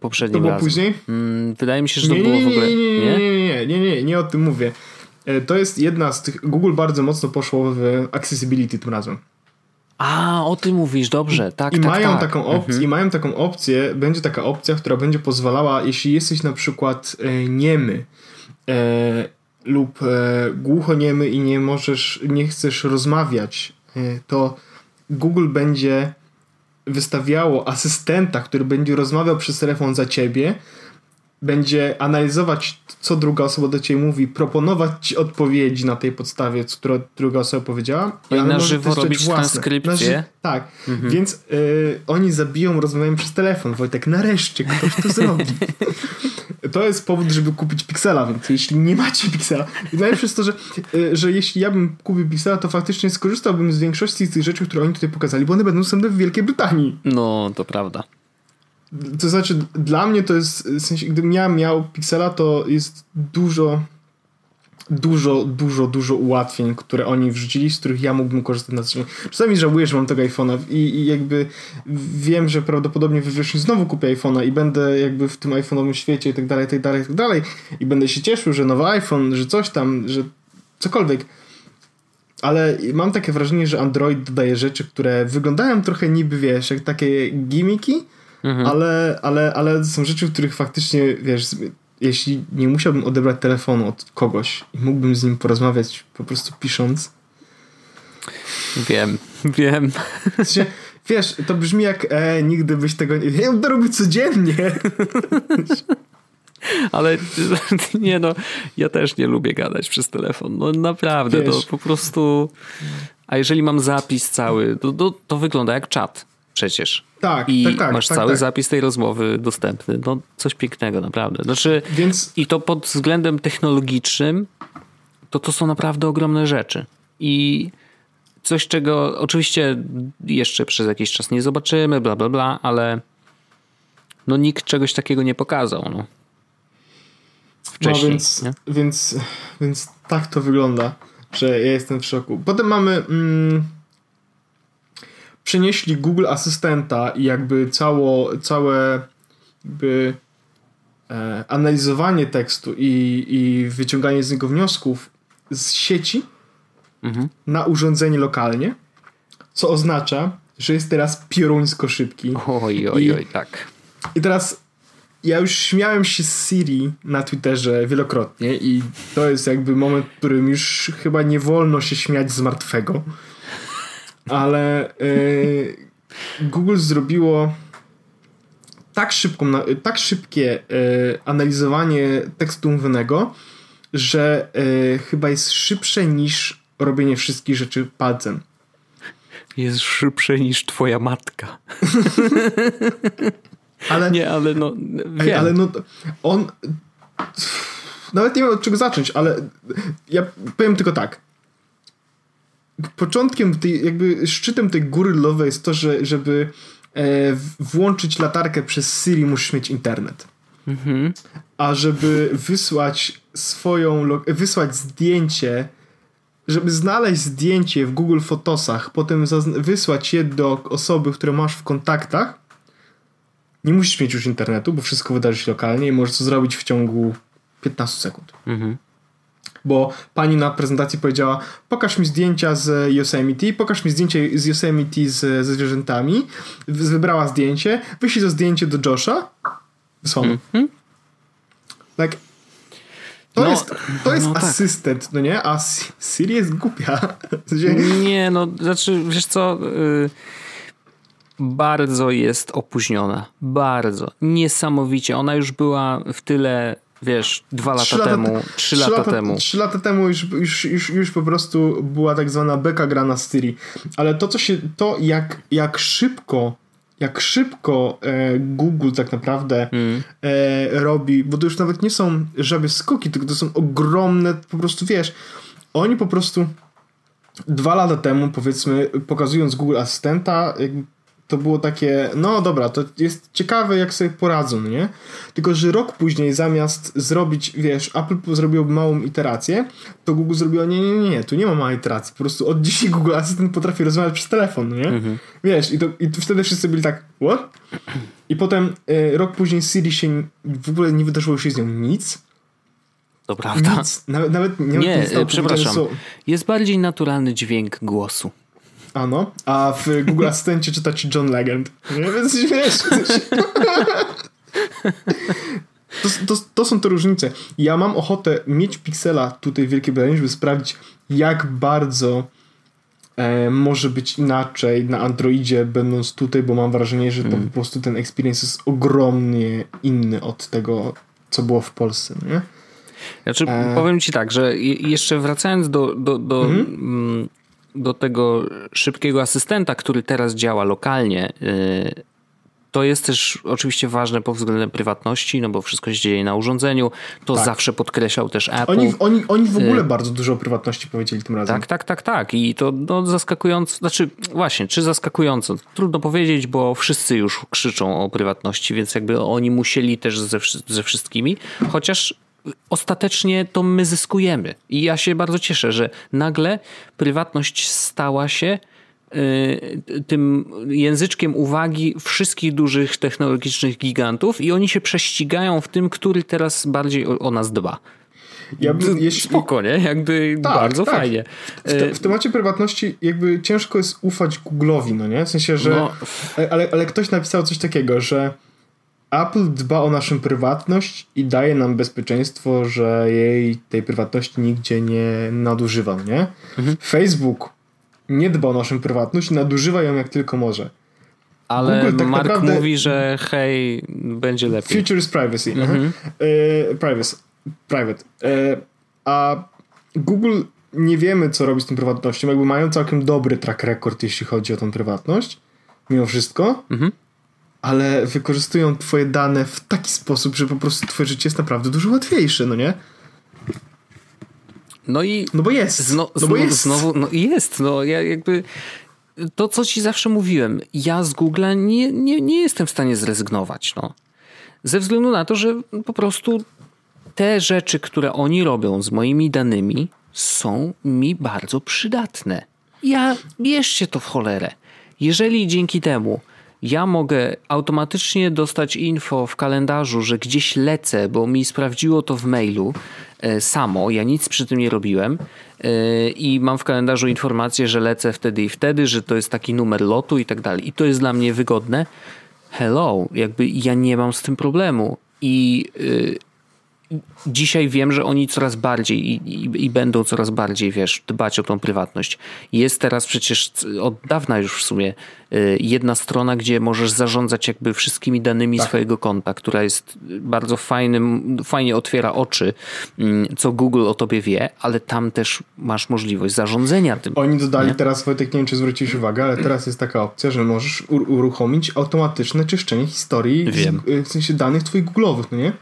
poprzednim To było razem. później? Mm, Wydaje mi się, że to Nie, było w ogóle... nie, nie, nie, nie, nie, nie, nie, nie o tym mówię. E, To jest jedna z tych. Google bardzo mocno poszło w accessibility tym razem. A, o tym mówisz, dobrze, tak, I tak, mają tak. taką opcję, i mają taką opcję, będzie taka opcja, która będzie pozwalała, jeśli jesteś na przykład e, niemy e, lub e, głuchoniemy i nie możesz, nie chcesz rozmawiać, e, to Google będzie wystawiało asystenta, który będzie rozmawiał przez telefon za ciebie, będzie analizować, co druga osoba do ciebie mówi, proponować ci odpowiedzi na tej podstawie, co druga osoba powiedziała. I na żywo robić transkrypcję. Ży- tak, więc y, oni zabiją rozmawiają przez telefon. Wojtek, nareszcie ktoś to zrobi. [LAUGHS] to jest powód, żeby kupić Pixela, więc jeśli nie macie Pixela, i najlepsze jest to, że, y, że jeśli ja bym kupił Pixela, to faktycznie skorzystałbym z większości z tych rzeczy, które oni tutaj pokazali, bo one będą dostępne w Wielkiej Brytanii. No, to prawda. To znaczy, dla mnie to jest, w sensie, gdybym ja miał Pixela, to jest dużo, dużo, dużo, dużo ułatwień, które oni wrzucili, z których ja mógłbym korzystać na dzień. Czasami żałuję, że mam tego iPhone'a i, i jakby wiem, że prawdopodobnie we wrześniu znowu kupię iPhone'a i będę jakby w tym iPhone'owym świecie i tak dalej, tak dalej, tak dalej i będę się cieszył, że nowy iPhone, że coś tam, że cokolwiek. Ale mam takie wrażenie, że Android dodaje rzeczy, które wyglądają trochę niby, wiesz, jak takie gimmiki, Mhm. ale, ale, ale są rzeczy, w których faktycznie, wiesz, jeśli nie musiałbym odebrać telefonu od kogoś i mógłbym z nim porozmawiać po prostu pisząc, Wiem, [LAUGHS] wiem. w sensie, wiesz, to brzmi jak e, nigdy byś tego nie... Ja bym to robił codziennie. [LAUGHS] Ale [LAUGHS] nie no, ja też nie lubię gadać przez telefon. No naprawdę, Wiesz. to po prostu... A jeżeli mam zapis cały, to, to, to wygląda jak czat przecież. Tak, I tak, tak, masz tak, cały tak. zapis tej rozmowy dostępny. No coś pięknego, naprawdę. Znaczy, Więc i to pod względem technologicznym, to to są naprawdę ogromne rzeczy. I coś, czego oczywiście jeszcze przez jakiś czas nie zobaczymy, bla, bla, bla, ale no nikt czegoś takiego nie pokazał. No. Wcześniej. No więc, nie? więc, więc tak to wygląda, że ja jestem w szoku. Potem mamy. Mm, przenieśli Google Asystenta i jakby cało, całe jakby e, analizowanie tekstu i, i wyciąganie z niego wniosków z sieci Mhm. na urządzenie lokalnie, co oznacza, że jest teraz pioruńsko szybki. Oj, oj, I- oj, tak. I teraz ja już śmiałem się z Siri na Twitterze wielokrotnie i to jest jakby moment, w którym już chyba nie wolno się śmiać z martwego. Ale yy, Google zrobiło tak, szybką, tak szybkie e, analizowanie tekstu mówionego, że e, chyba jest szybsze niż robienie wszystkich rzeczy palcem. Jest szybsze niż twoja matka. [LAUGHS] ale, nie, ale no. Wiem. Ale no on. Nawet nie wiem od czego zacząć, ale ja powiem tylko tak. Początkiem tej, jakby szczytem tej góry lowej jest to, że żeby e, włączyć latarkę przez Siri musisz mieć internet. Mhm. A żeby wysłać swoją, wysłać zdjęcie, żeby znaleźć zdjęcie w Google Fotosach, potem wysłać je do osoby, które masz w kontaktach, nie musisz mieć już internetu, bo wszystko wydarzy się lokalnie i możesz to zrobić w ciągu 15 sekund. Mhm. Bo pani na prezentacji powiedziała: Pokaż mi zdjęcia z Yosemite, pokaż mi zdjęcie z Yosemite z, ze zwierzętami. Wybrała zdjęcie, wyślij to zdjęcie do Josha. Wysłano. Mhm. Tak. To no, jest, to jest no tak. asystent, tak. no nie? A Siri jest głupia. W sensie... Nie, no, znaczy, wiesz co. Yy bardzo jest opóźniona. Bardzo. Niesamowicie. Ona już była w tyle, wiesz, dwa lata, lata temu, trzy lata, lata, temu. Trzy lata temu już, już, już, już po prostu była tak zwana beka grana z Siri. Ale to, co się, to jak, jak szybko jak szybko e, Google tak naprawdę mm. e, robi, bo to już nawet nie są żabie skoki, tylko to są ogromne, po prostu wiesz, oni po prostu dwa lata temu, powiedzmy, pokazując Google Asystenta, to było takie, no dobra, to jest ciekawe, jak sobie poradzą, nie? Tylko, że rok później zamiast zrobić, wiesz, Apple zrobiło małą iterację, to Google zrobiło, nie, nie, nie, tu nie ma małej iteracji, po prostu od dzisiaj Google Assistant potrafi rozmawiać przez telefon, nie? Mhm. Wiesz, i, to, i wtedy wszyscy byli tak, what? I potem y, rok później Siri się, w ogóle nie wydarzyło się z nią nic, to prawda. Nic, nawet, nawet nie, nie, nie przepraszam. Jest bardziej naturalny dźwięk głosu. Ano, a w Google Asystencie czyta ci John Legend. Nie? Więc wiesz... To, to, to, są te różnice. Ja mam ochotę mieć Pixela tutaj w Wielkiej Brytanii, żeby sprawdzić, jak bardzo e, może być inaczej na Androidzie, będąc tutaj, bo mam wrażenie, że to mm. po prostu ten experience jest ogromnie inny od tego, co było w Polsce. Nie? Znaczy, e... powiem ci tak, że jeszcze wracając do, do, do mhm. mm do tego szybkiego asystenta, który teraz działa lokalnie, y, to jest też oczywiście ważne pod względem prywatności, no bo wszystko się dzieje na urządzeniu. To tak. zawsze podkreślał też Apple. Oni, oni, oni w ogóle y bardzo dużo o prywatności powiedzieli tym razem. Tak, tak, tak, tak. I to no, zaskakująco, znaczy właśnie, czy zaskakująco? Trudno powiedzieć, bo wszyscy już krzyczą o prywatności, więc jakby oni musieli też ze, ze wszystkimi, chociaż ostatecznie to my zyskujemy. I ja się bardzo cieszę, że nagle prywatność stała się y, tym języczkiem uwagi wszystkich dużych technologicznych gigantów i oni się prześcigają w tym, który teraz bardziej o, o nas dba. Ja bym, jeśli... Spoko, nie? Jakby tak, bardzo tak. fajnie. W, te, w, temacie prywatności jakby ciężko jest ufać Google'owi, no nie? W sensie, że... No. Ale, ale ktoś napisał coś takiego, że Apple dba o naszą prywatność i daje nam bezpieczeństwo, że jej tej prywatności nigdzie nie nadużywa, nie? Mhm. Facebook nie dba o naszą prywatność i nadużywa ją jak tylko może. Ale Google tak Mark naprawdę... mówi, że hej, będzie lepiej. Future is privacy. Mhm. E, privacy. Private. E, a Google nie wiemy, co robić z tą prywatnością. Jakby mają całkiem dobry track record, jeśli chodzi o tą prywatność. Mimo wszystko. Mhm ale wykorzystują twoje dane w taki sposób, że po prostu twoje życie jest naprawdę dużo łatwiejsze, no nie? No i... No bo jest. Zno, no bo jest. Znowu, no jest, no ja jakby... To, co ci zawsze mówiłem, ja z Google'a nie, nie, nie jestem w stanie zrezygnować, no. Ze względu na to, że po prostu te rzeczy, które oni robią z moimi danymi są mi bardzo przydatne. Ja bierzcie to w cholerę. Jeżeli dzięki temu ja mogę automatycznie dostać info w kalendarzu, że gdzieś lecę, bo mi sprawdziło to w mailu e, samo, ja nic przy tym nie robiłem e, i mam w kalendarzu informację, że lecę wtedy i wtedy, że to jest taki numer lotu i tak dalej. I to jest dla mnie wygodne. Hello, jakby ja nie mam z tym problemu. I dzisiaj wiem, że oni coraz bardziej i, i, i, będą coraz bardziej, wiesz, dbać o tą prywatność. Jest teraz przecież od dawna już w sumie y, jedna strona, gdzie możesz zarządzać jakby wszystkimi danymi tak. swojego konta, która jest bardzo fajnym, fajnie otwiera oczy, mm, co Google o tobie wie, ale tam też masz możliwość zarządzania tym. Oni dodali nie? teraz, Wojtek, nie wiem czy zwróciłeś uwagę, ale teraz jest taka opcja, że możesz uruchomić automatyczne czyszczenie historii, wiem. Z, w sensie danych twoich Google'owych, no nie?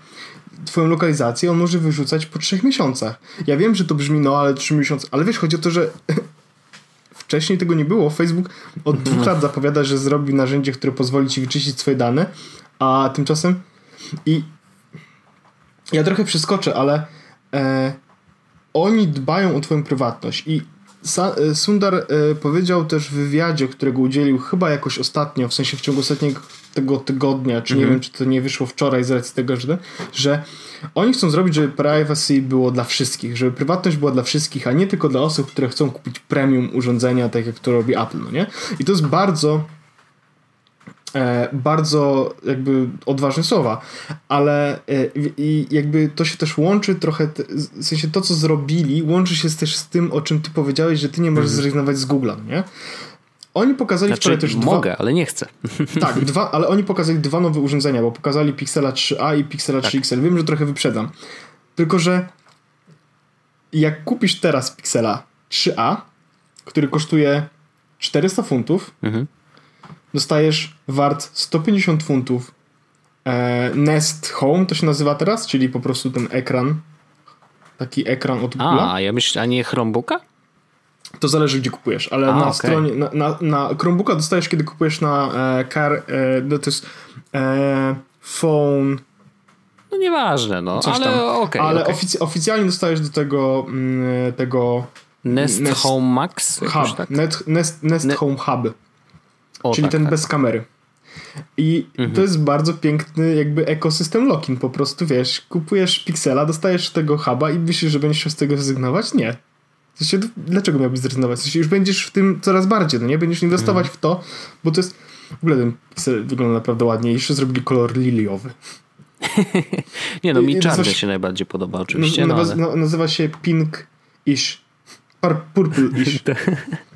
Twoją lokalizację on może wyrzucać po trzech miesiącach. Ja wiem, że to brzmi no, ale trzy miesiące, ale wiesz, chodzi o to, że [LAUGHS] wcześniej tego nie było. Facebook od mhm. dwóch lat zapowiada, że zrobi narzędzie, które pozwoli ci wyczyścić swoje dane, a tymczasem i ja trochę przeskoczę, ale e, oni dbają o twoją prywatność i Sundar e, powiedział też w wywiadzie, którego udzielił chyba jakoś ostatnio, w sensie w ciągu ostatniego tego tygodnia, czy nie mm -hmm. wiem, czy to nie wyszło wczoraj z racji tego, że, że oni chcą zrobić, żeby privacy było dla wszystkich, żeby prywatność była dla wszystkich, a nie tylko dla osób, które chcą kupić premium urządzenia, tak jak to robi Apple, no nie? I to jest bardzo e, bardzo jakby odważne słowa, ale e, i jakby to się też łączy trochę, w sensie to, co zrobili, łączy się też z tym, o czym ty powiedziałeś, że ty nie możesz -hmm. zrezygnować z Google'a, nie? Oni pokazali znaczy, wczoraj też dwa... Mogę, ale nie chcę. [LAUGHS] Tak, dwa, ale oni pokazali dwa nowe urządzenia, bo pokazali Pixela 3a i Pixela tak. 3XL. Wiem, że trochę wyprzedam. Tylko, że jak kupisz teraz Pixela 3a, który kosztuje 400 funtów, mhm. Dostajesz wart 150 funtów e, Nest Home, to się nazywa teraz, czyli po prostu ten ekran, taki ekran od Google. A, ja myślę, a nie Chromebooka? To zależy, gdzie kupujesz, ale A, na okay. stronie, na, na, na Chromebooka dostajesz, kiedy kupujesz na e, car, e, no to jest e, phone... No nieważne, no, Coś ale okej. Okay, ale okay. Ofic oficjalnie dostajesz do tego mm, tego... Nest, Nest Home Max? Hub, tak? Nest, Nest, Nest ne Home Hub. O, czyli tak, ten tak. bez kamery. I mhm. to jest bardzo piękny jakby ekosystem lock-in. Po prostu wiesz, kupujesz Pixela, dostajesz tego huba i myślisz, że będziesz się z tego zrezygnować? Nie. W sensie, dlaczego miałbyś zrezygnować? W sensie, już będziesz w tym coraz bardziej, no nie? Będziesz inwestować mm. w to, bo to jest... W ogóle ten piksel wygląda naprawdę ładnie. Jeszcze zrobili kolor liliowy. [LAUGHS] nie no, mi czarny się najbardziej podoba oczywiście. No, ale... no, nazywa się Pink-ish. Purple-ish. [LAUGHS]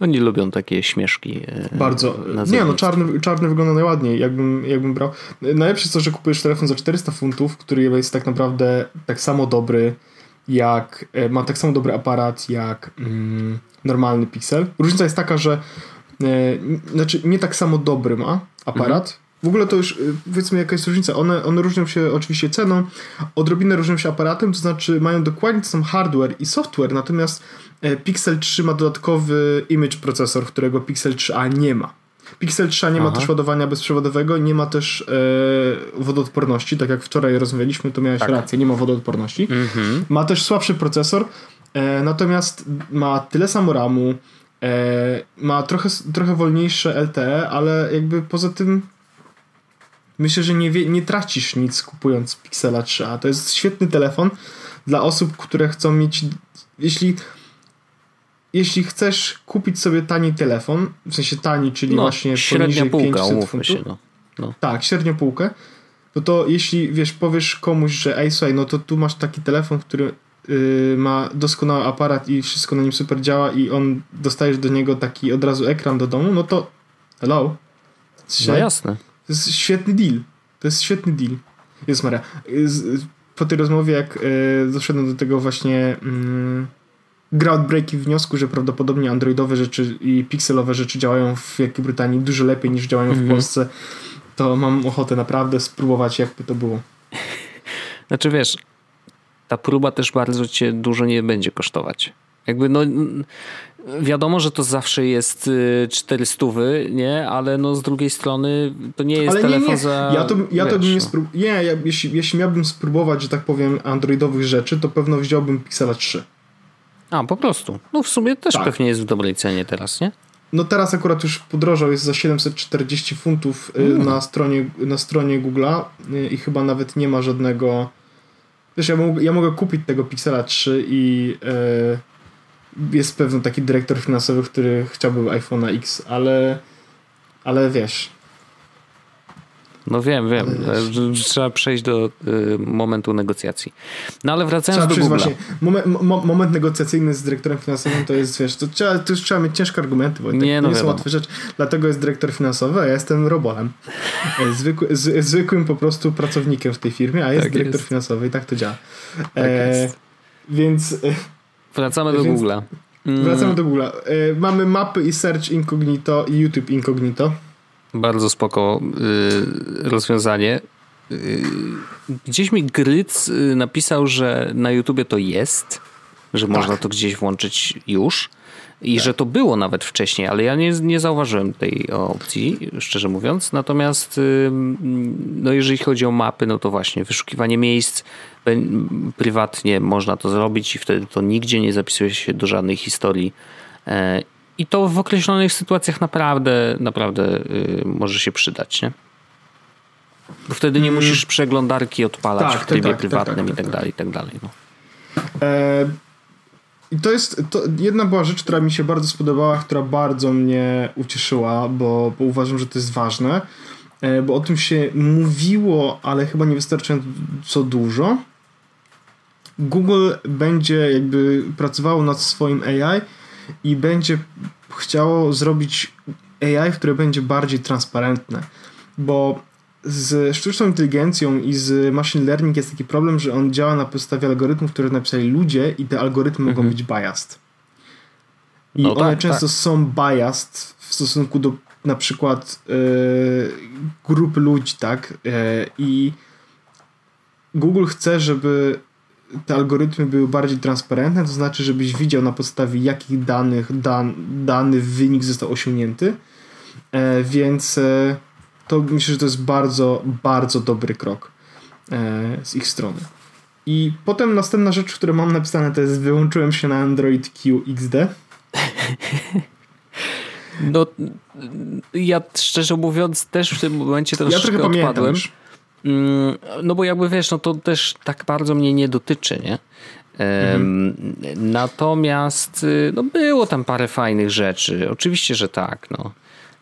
Oni lubią takie śmieszki. E, Bardzo. Nie, no czarny, czarny wygląda najładniej, jakbym, jakbym brał. Najlepsze jest to, że kupujesz telefon za 400 funtów, który jest tak naprawdę tak samo dobry jak e, ma tak samo dobry aparat jak mm, normalny Pixel. Różnica jest taka, że e, znaczy nie tak samo dobry ma aparat. Mhm. W ogóle to już e, powiedzmy jaka jest różnica. One, one różnią się oczywiście ceną, odrobinę różnią się aparatem, to znaczy mają dokładnie ten sam hardware i software, natomiast e, Pixel 3 ma dodatkowy image procesor, którego Pixel 3a nie ma. Pixel 3 nie Aha. ma też ładowania bezprzewodowego, nie ma też e, wodoodporności, tak jak wczoraj rozmawialiśmy, to miałeś tak. rację, nie ma wodoodporności. Mhm. Ma też słabszy procesor, e, natomiast ma tyle samo RAMu, e, ma trochę, trochę wolniejsze LTE, ale jakby poza tym myślę, że nie, nie tracisz nic kupując Pixela 3a. To jest świetny telefon dla osób, które chcą mieć jeśli jeśli chcesz kupić sobie tani telefon, w sensie tani, czyli no, właśnie poniżej półka, 500 funtów, się, no. No. tak, średnią półkę, no to jeśli, wiesz, powiesz komuś, że ej, słuchaj, no to tu masz taki telefon, który yy, ma doskonały aparat i wszystko na nim super działa i on, dostajesz do niego taki od razu ekran do domu, no to hello. no jasne. To jest świetny deal. To jest świetny deal. Jest Maria. Po tej rozmowie, jak yy, doszedłem do tego właśnie... Yy, groundbreaking wniosku, że prawdopodobnie androidowe rzeczy i pixelowe rzeczy działają w Wielkiej Brytanii dużo lepiej niż działają mm -hmm. w mhm. Polsce, to mam ochotę naprawdę spróbować, jakby to było. Znaczy wiesz, ta próba też bardzo cię dużo nie będzie kosztować. Jakby no wiadomo, że to zawsze jest 400, y, nie? Ale no z drugiej strony to nie jest Ale telefon nie, nie. za... Ja to, ja wiesz, to bym nie sprób... Nie, ja, jeśli, jeśli miałbym spróbować, że tak powiem, androidowych rzeczy, to pewno wziąłbym Pixela 3. A, po prostu. No w sumie też tak. pewnie jest w dobrej cenie teraz, nie? No teraz akurat już podrożał, jest za 740 funtów mm. na stronie, na stronie Google'a y, i chyba nawet nie ma żadnego... Wiesz, ja, mogę, ja mogę kupić tego Pixela 3 i yy, jest pewien taki dyrektor finansowy, który chciałby iPhone'a X, ale ale wiesz... No wiem, wiem. Ale... Trzeba przejść do y, momentu negocjacji. No ale wracając trzeba do Google. Właśnie, moment, mo, moment negocjacyjny z dyrektorem finansowym to jest, wiesz, to, trzeba, to już trzeba mieć ciężkie argumenty, bo nie, no nie są łatwe rzeczy. Dlatego jest dyrektor finansowy, a ja jestem robolem. Zwykły, z, zwykłym po prostu pracownikiem w tej firmie, a jest tak dyrektor jest. finansowy i tak to działa. Tak e, więc... E, Wracamy do Google'a. Mm. Wracamy do Google'a. E, mamy mapy i search incognito i YouTube incognito. Bardzo spoko y, rozwiązanie. Y, gdzieś mi Gryc y, napisał, że na YouTubie to jest, że tak. można to gdzieś włączyć już i tak. że to było nawet wcześniej, ale ja nie, nie zauważyłem tej opcji, szczerze mówiąc. Natomiast no jeżeli chodzi o mapy, no to właśnie wyszukiwanie miejsc prywatnie można to zrobić i wtedy to nigdzie nie zapisuje się do żadnej historii e, i to w określonych sytuacjach naprawdę, naprawdę y, może się przydać, nie? Bo wtedy nie mm. musisz przeglądarki odpalać tak, w trybie tak, tak prywatnym tak, tak, i tak dalej, i tak dalej. No. E, I to jest to jedna była rzecz, która mi się bardzo spodobała, która bardzo mnie ucieszyła, bo, bo uważam, że to jest ważne, e, bo o tym się mówiło, ale chyba nie wystarczająco dużo. Google będzie jakby pracowało nad swoim AI i będzie chciało zrobić AI, które będzie bardziej transparentne, bo z sztuczną inteligencją i z machine learning jest taki problem, że on działa na podstawie algorytmów, które napisali ludzie i te algorytmy mhm. mogą być biased. I no one tak, często tak. są biased w stosunku do na przykład yy, grup ludzi, tak? Yy, I Google chce, żeby te algorytmy były bardziej transparentne, to znaczy, żebyś widział na podstawie jakich danych dan, dany wynik został osiągnięty. E, więc e, to myślę, że to jest bardzo, bardzo dobry krok e, z ich strony. I potem następna rzecz, którą mam napisane, to jest wyłączyłem się na Android Q XD. No, ja szczerze mówiąc też w tym momencie troszeczkę ja trochę odpadłem. Już. Mm, no bo jakby wiesz, no to też tak bardzo mnie nie dotyczy, nie? Mhm. Natomiast y, no było tam parę fajnych rzeczy. Oczywiście, że tak. No.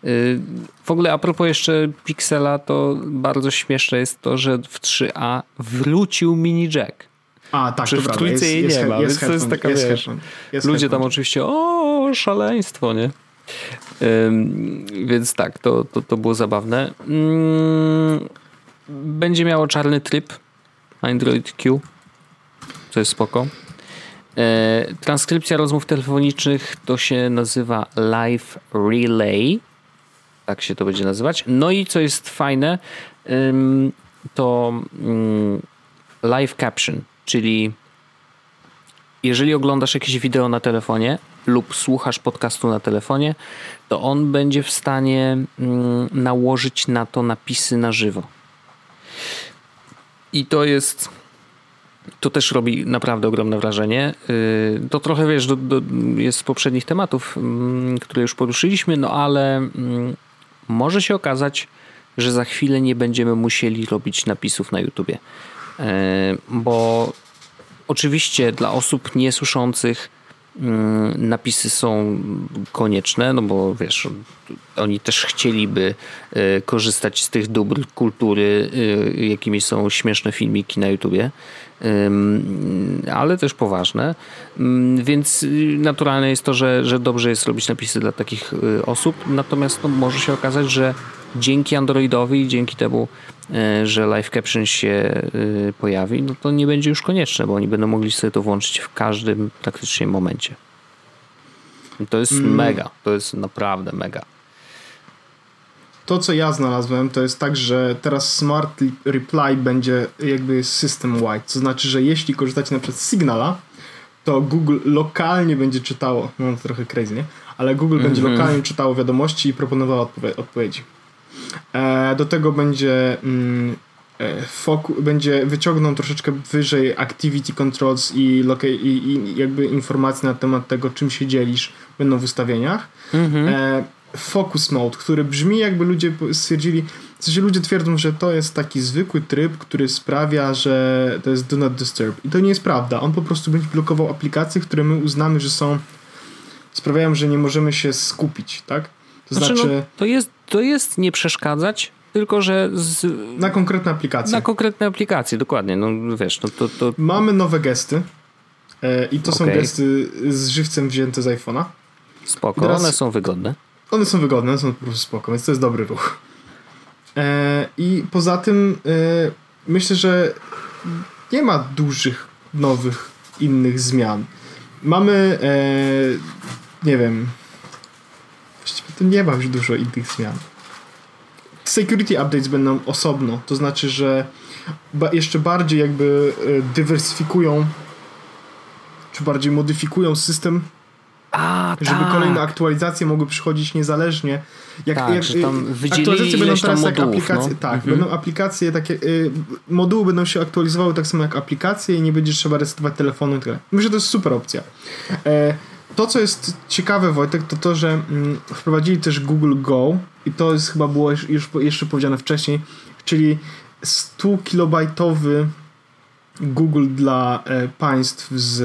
Y, w ogóle a propos jeszcze Pixela, to bardzo śmieszne jest to, że w 3A wrócił mini jack. A, tak, Czy w trójce jej nie ma, jest więc to jest taka, jest wiesz, jest ludzie tam oczywiście, o, szaleństwo, nie? więc tak, to, to, to było zabawne. Mm, będzie miało czarny tryb Android Q, co jest spoko. E, transkrypcja rozmów telefonicznych to się nazywa Live Relay. Tak się to będzie nazywać. No i co jest fajne, to mm, live caption, czyli jeżeli oglądasz jakieś wideo na telefonie lub słuchasz podcastu na telefonie, to on będzie w stanie mm, nałożyć na to napisy na żywo. I to jest. To też robi naprawdę ogromne wrażenie. Y, to trochę wiesz, do, do, jest z poprzednich tematów, mm, które już poruszyliśmy, no ale mm, może się okazać, że za chwilę nie będziemy musieli robić napisów na YouTubie. Y, bo oczywiście dla osób niesłyszących napisy są konieczne, no bo wiesz, oni też chcieliby e, korzystać z tych dóbr kultury, e, jakimi są śmieszne filmiki na YouTubie, ale też poważne. Więc naturalne jest to, że, że dobrze jest robić napisy dla takich e, osób, natomiast no, może się okazać, że dzięki Androidowi, dzięki temu, że live caption się pojawi, no to nie będzie już konieczne, bo oni będą mogli sobie to włączyć w każdym praktycznie momencie. I to jest mm. mega, to jest naprawdę mega. To, co ja znalazłem, to jest tak, że teraz Smart Reply będzie jakby system wide. To znaczy, że jeśli korzystacie na przykład z Signala, to Google lokalnie będzie czytało, no to trochę crazy, nie? Ale Google mm -hmm. będzie mhm. lokalnie czytało wiadomości i proponowało odpowiedzi. E, do tego będzie mm, e, będzie wyciągnął troszeczkę wyżej activity controls i, i, i, jakby informacje na temat tego, czym się dzielisz, będą w ustawieniach. Mhm. E, focus mode, który brzmi jakby ludzie stwierdzili, w sensie ludzie twierdzą, że to jest taki zwykły tryb, który sprawia, że to jest do not disturb. I to nie jest prawda. On po prostu będzie blokował aplikacje, które my uznamy, że są sprawiają, że nie możemy się skupić, tak? To znaczy, znaczy no, to jest to jest nie przeszkadzać, tylko że z, Na konkretne aplikacje. na konkretne aplikacje, dokładnie. No wiesz, no to, to Mamy nowe gesty. E, I to są Okej. gesty z żywcem wzięte z iPhone'a. spoko, Teraz- one są wygodne. One są wygodne, są po prostu spoko, więc to jest dobry ruch. E, I poza tym e, myślę, że nie ma dużych, nowych, innych zmian. Mamy, e, nie wiem, właściwie to nie ma już dużo innych zmian. Security updates będą osobno, to znaczy, że ba- jeszcze bardziej jakby e, dywersyfikują, czy bardziej modyfikują system A, żeby tak. kolejne aktualizacje mogły przychodzić niezależnie. Jak, Tak, jak, y, aktualizacje będą teraz jak modułów, aplikacje. no. Tak, Mhm. będą aplikacje takie. Y, moduły będą się aktualizowały tak samo jak aplikacje i nie będzie trzeba resetować telefonu i tyle. Myślę, że to jest super opcja. E, to, co jest ciekawe, Wojtek, to to, że mm, wprowadzili też Google Go i to jest chyba było już, już jeszcze powiedziane wcześniej, czyli 100 kilobajtowy Google dla e, państw z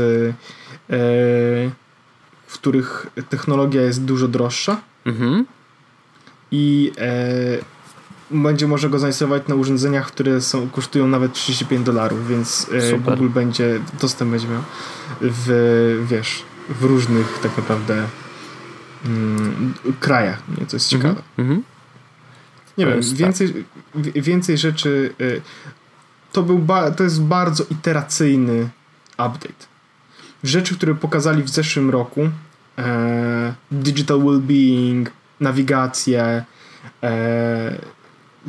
e, w których technologia jest dużo droższa Mhm. i e, będzie można go zainstalować na urządzeniach, które są, kosztują nawet 35 dolarów, więc e. Google będzie, dostęp będzie miał w, wiesz, w różnych tak naprawdę mm, krajach, nie? co jest ciekawe. Mhm. Nie To wiem, tak. więcej, wi- więcej rzeczy. y, To, był ba- to jest bardzo iteracyjny update. Rzeczy, które pokazali w zeszłym roku, e, digital well-being, nawigację, e,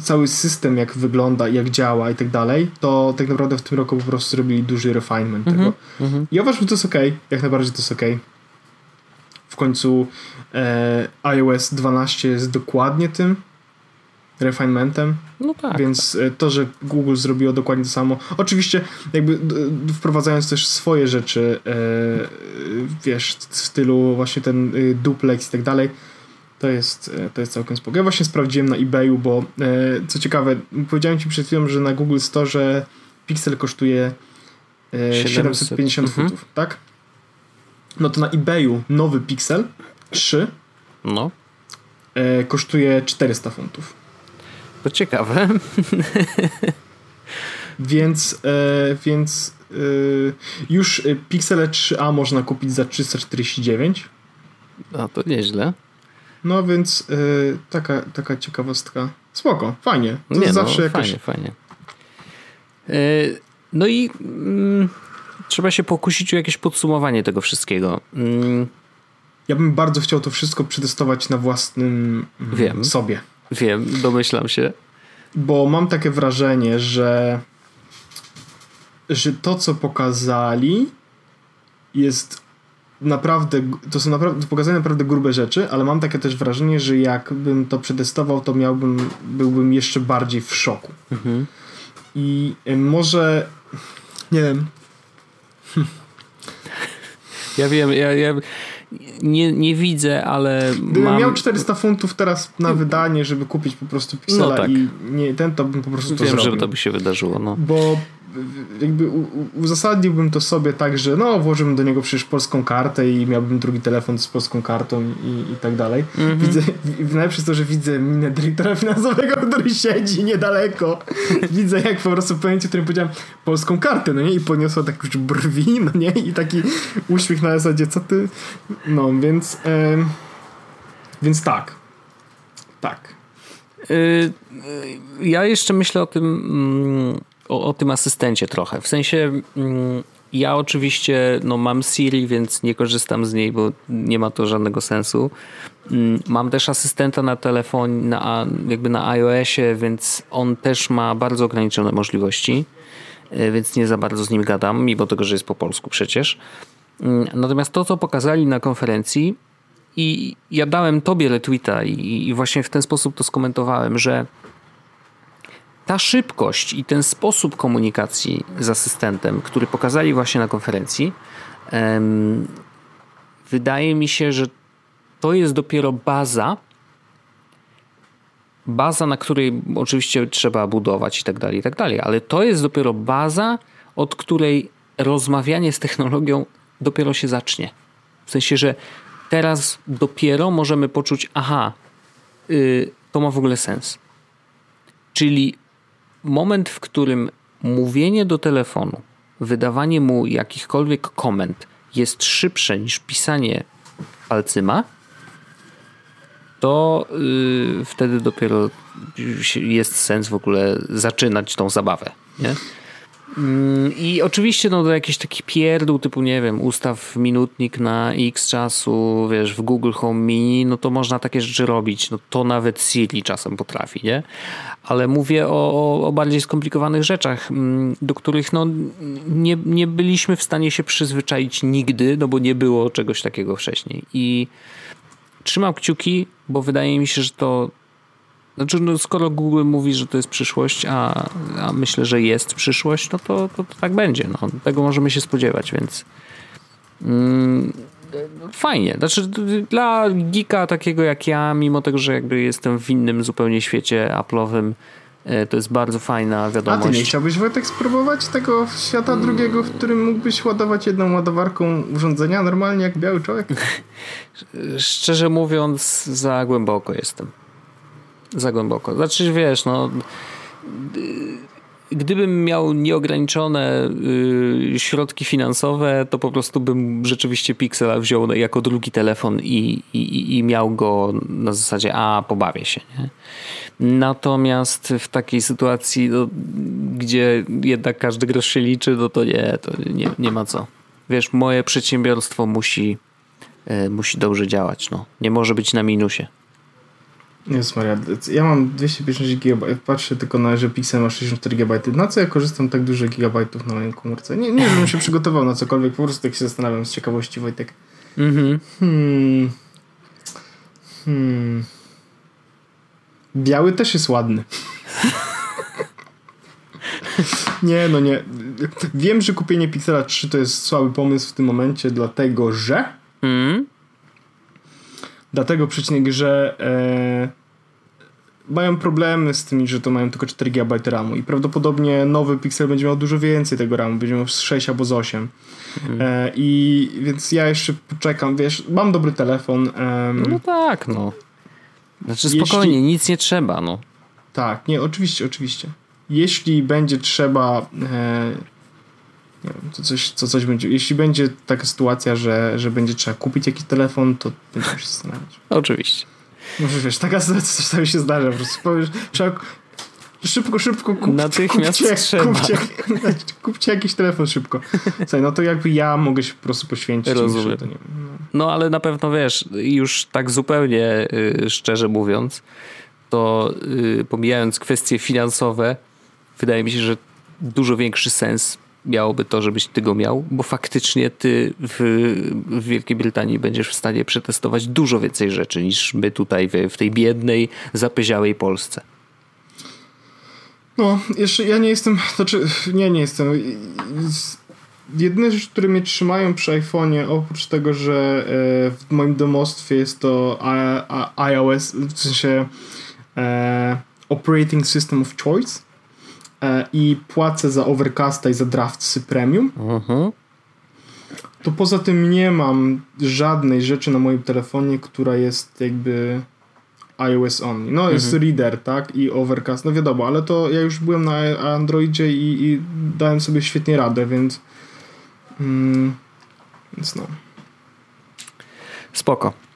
cały system, jak wygląda, jak działa i tak dalej, to tak naprawdę w tym roku po prostu zrobili duży refinement Mhm. tego. Mhm. Ja uważam, że to jest ok, jak najbardziej to jest ok. W końcu e, iOS 12 jest dokładnie tym refinementem, No tak. więc e, to, że Google zrobiło dokładnie to samo. Oczywiście, jakby wprowadzając też swoje rzeczy, e, wiesz, w stylu właśnie ten y, duplex i tak dalej, to jest, e, to jest całkiem spoko. Ja właśnie sprawdziłem na eBayu, bo e, co ciekawe, powiedziałem ci przed chwilą, że na Google Store Pixel kosztuje e, 700. 750 Mhm. funtów, tak? No to na eBayu nowy Pixel 3 No, e, kosztuje 400 funtów. To ciekawe. [LAUGHS] Więc, e, więc e, już e, Pixele 3a można kupić za 349. No to nieźle. No więc e, taka, taka ciekawostka. Spoko, fajnie. To Nie, zawsze no, jakaś. fajnie, fajnie. E, No i mm, trzeba się pokusić o jakieś podsumowanie tego wszystkiego. Mm, Ja bym bardzo chciał to wszystko przetestować na własnym mm, Wiem. sobie. Wiem, domyślam się. Bo mam takie wrażenie, że że to, co pokazali jest naprawdę, to są naprawdę, pokazane naprawdę grube rzeczy, ale mam takie też wrażenie, że jakbym to przetestował, to miałbym, byłbym jeszcze bardziej w szoku. Mhm. I y, może, nie wiem, Ja wiem, ja, ja nie, nie widzę, ale gdybym mam... miał 400 funtów teraz na wydanie, żeby kupić po prostu Pixela No tak. i nie ten, to bym po prostu to Wiem, zrobił. że to by się wydarzyło. No. Bo jakby uzasadniłbym to sobie tak, że no włożyłbym do niego przecież polską kartę i miałbym drugi telefon z polską kartą i, i tak dalej. Mhm. Widzę, najlepsze jest to, że widzę minę dyrektora finansowego, [LAUGHS] który siedzi niedaleko. Widzę jak po prostu w którym powiedziałem polską kartę, no nie? I podniosła tak już brwi, no nie? I taki uśmiech na zasadzie, co ty? No, więc em, więc tak. Tak. Y, y, Ja jeszcze myślę o tym, mm, o, o tym asystencie trochę. W sensie mm, ja oczywiście no, mam Siri, więc nie korzystam z niej, bo nie ma to żadnego sensu. Mm, Mam też asystenta na telefonie, na, jakby na iOSie, więc on też ma bardzo ograniczone możliwości, y, więc nie za bardzo z nim gadam, mimo tego, że jest po polsku przecież. Mm, Natomiast to, co pokazali na konferencji, i ja dałem tobie retweeta i właśnie w ten sposób to skomentowałem, że ta szybkość i ten sposób komunikacji z asystentem, który pokazali właśnie na konferencji, wydaje mi się, że to jest dopiero baza, baza, na której oczywiście trzeba budować i tak dalej, i tak dalej, ale to jest dopiero baza, od której rozmawianie z technologią dopiero się zacznie. W sensie, że teraz dopiero możemy poczuć, aha, y, to ma w ogóle sens. Czyli moment, w którym mówienie do telefonu, wydawanie mu jakichkolwiek komend jest szybsze niż pisanie palcyma, to yy, wtedy dopiero jest sens w ogóle zaczynać tą zabawę. Nie? Mm, I oczywiście no, do jakichś takich pierdół typu, nie wiem, ustaw minutnik na x czasu, wiesz, w Google Home Mini, no to można takie rzeczy robić. No to nawet Siri czasem potrafi, nie? Ale mówię o, o bardziej skomplikowanych rzeczach, mm, do których no, nie, nie byliśmy w stanie się przyzwyczaić nigdy, no bo nie było czegoś takiego wcześniej. I trzymam kciuki, bo wydaje mi się, że to znaczy, no skoro Google mówi, że to jest przyszłość, a, a myślę, że jest przyszłość, no to, to, to tak będzie. No, tego możemy się spodziewać, więc mm, fajnie. Znaczy, dla geeka takiego jak ja, mimo tego, że jakby jestem w innym zupełnie świecie Apple'owym, e, to jest bardzo fajna wiadomość. A ty nie chciałbyś Wojtek spróbować tego świata drugiego, w którym mógłbyś ładować jedną ładowarką urządzenia normalnie jak biały człowiek? [LAUGHS] Szczerze mówiąc, za głęboko jestem za głęboko. Znaczy, wiesz, no gdybym miał nieograniczone y, środki finansowe, to po prostu bym rzeczywiście Pixela wziął jako drugi telefon i, i, i miał go na zasadzie, a pobawię się. Nie? Natomiast w takiej sytuacji, no, gdzie jednak każdy grosz się liczy, no to nie, to nie, nie ma co. Wiesz, moje przedsiębiorstwo musi, y, musi dobrze działać. No. Nie może być na minusie. Jest Maria. Ja mam 250 GB. Patrzę tylko na, że Pixel ma 64 GB. Na co ja korzystam tak dużo gigabajtów na moim komórce? Nie, nie żebym się przygotował na cokolwiek, po prostu tak się zastanawiam z ciekawości, Wojtek. Mhm. Hmm. Hmm. Biały też jest ładny. [LAUGHS] nie, no nie. Wiem, że kupienie Pixela 3 to jest słaby pomysł w tym momencie, dlatego że. Mm. Dlatego przecinek, że e, mają problemy z tym, że to mają tylko 4 GB RAMu i prawdopodobnie nowy Pixel będzie miał dużo więcej tego RAMu, będzie miał z 6 albo z 8. Mhm. E, I więc ja jeszcze poczekam, wiesz, mam dobry telefon. no tak, no. Znaczy spokojnie, jeśli... nic nie trzeba, no. Tak, nie, oczywiście, oczywiście. Jeśli będzie trzeba e, nie wiem, co coś, co coś będzie. Jeśli będzie taka sytuacja, że, że będzie trzeba kupić jakiś telefon, to będziemy się zastanawiać. Oczywiście. Może wiesz, taka sytuacja czasami się zdarza. Po prostu powiesz, trzeba szybko, szybko kup, Natychmiast kupcie, trzeba. Kupcie, [LAUGHS] kupcie jakiś telefon szybko. Słuchaj, no to jakby ja mogę się po prostu poświęcić. Rozumiem. To nie, no. no ale na pewno wiesz, już tak zupełnie y, szczerze mówiąc, to y, pomijając kwestie finansowe, wydaje mi się, że dużo większy sens miałoby to, żebyś ty go miał, bo faktycznie ty w, w Wielkiej Brytanii będziesz w stanie przetestować dużo więcej rzeczy niż my tutaj w, w tej biednej, zapyziałej Polsce. No, jeszcze ja nie jestem, znaczy, nie, nie jestem. Jedyne rzeczy, które mnie trzymają przy iPhone'ie, oprócz tego, że e, w moim domostwie jest to iOS, w sensie e, Operating System of Choice, i płacę za Overcasta i za Draftsy Premium, uh-huh. to poza tym nie mam żadnej rzeczy na moim telefonie, która jest jakby iOS only. No jest uh-huh. Reader, tak? I Overcast, no wiadomo, ale to ja już byłem na Androidzie i, i dałem sobie świetnie radę, więc mm, więc no. Spoko.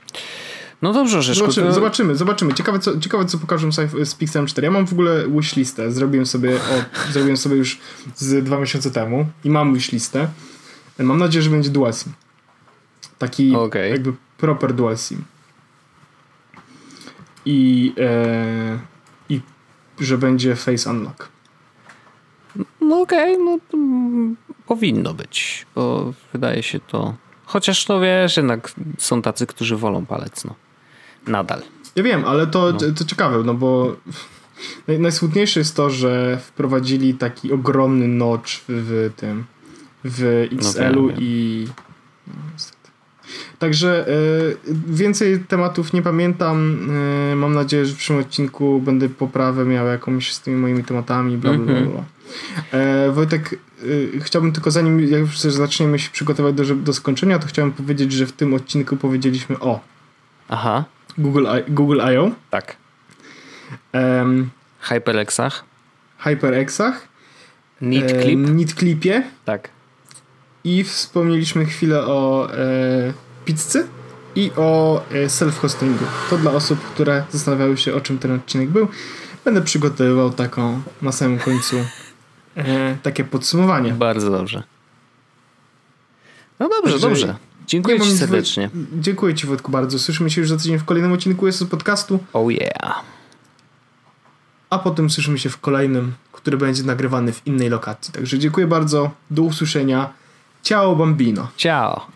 No dobrze, Rzeszku. Zobaczymy, to... zobaczymy, zobaczymy. Ciekawe co, ciekawe, co pokażą z, z Pixelem 4. Ja mam w ogóle wishlistę. Zrobiłem sobie, o, zrobiłem sobie już z dwa miesiące temu i mam wishlistę. Mam nadzieję, że będzie dual SIM. Taki okay. jakby proper dual SIM. I, e, I że będzie face unlock. No okej, okay, no powinno być, bo wydaje się to... Chociaż no wiesz, jednak są tacy, którzy wolą palec, no nadal. Ja wiem, ale to, no. to ciekawe, no bo najsmutniejsze jest to, że wprowadzili taki ogromny notch w, w tym w XL-u no, i Także y, więcej tematów nie pamiętam. Y, mam nadzieję, że w przyszłym odcinku będę poprawę miał jakąś z tymi moimi tematami, bla bla bla. Mm -hmm. e, Wojtek, y, chciałbym tylko zanim jak już zaczniemy się przygotować do, do skończenia, to chciałbym powiedzieć, że w tym odcinku powiedzieliśmy o Aha. Google, Google I.O. Tak. Um, HyperXach. HyperXach. NeedClip. E. Tak. I wspomnieliśmy chwilę o e, pizzy i o e, self-hostingu. To dla osób, które zastanawiały się, o czym ten odcinek był. Będę przygotowywał taką na samym końcu e, takie podsumowanie. Bardzo dobrze. No dobrze, Także dobrze. Dziękuję Ci serdecznie. Dziękuję Ci Wojtku bardzo. Słyszymy się już za tydzień w kolejnym odcinku jest podcastu. Oh yeah. A potem słyszymy się w kolejnym, który będzie nagrywany w innej lokacji. Także dziękuję bardzo. Do usłyszenia. Ciao bambino. Ciao.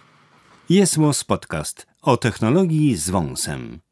Jest Podcast o technologii z wąsem.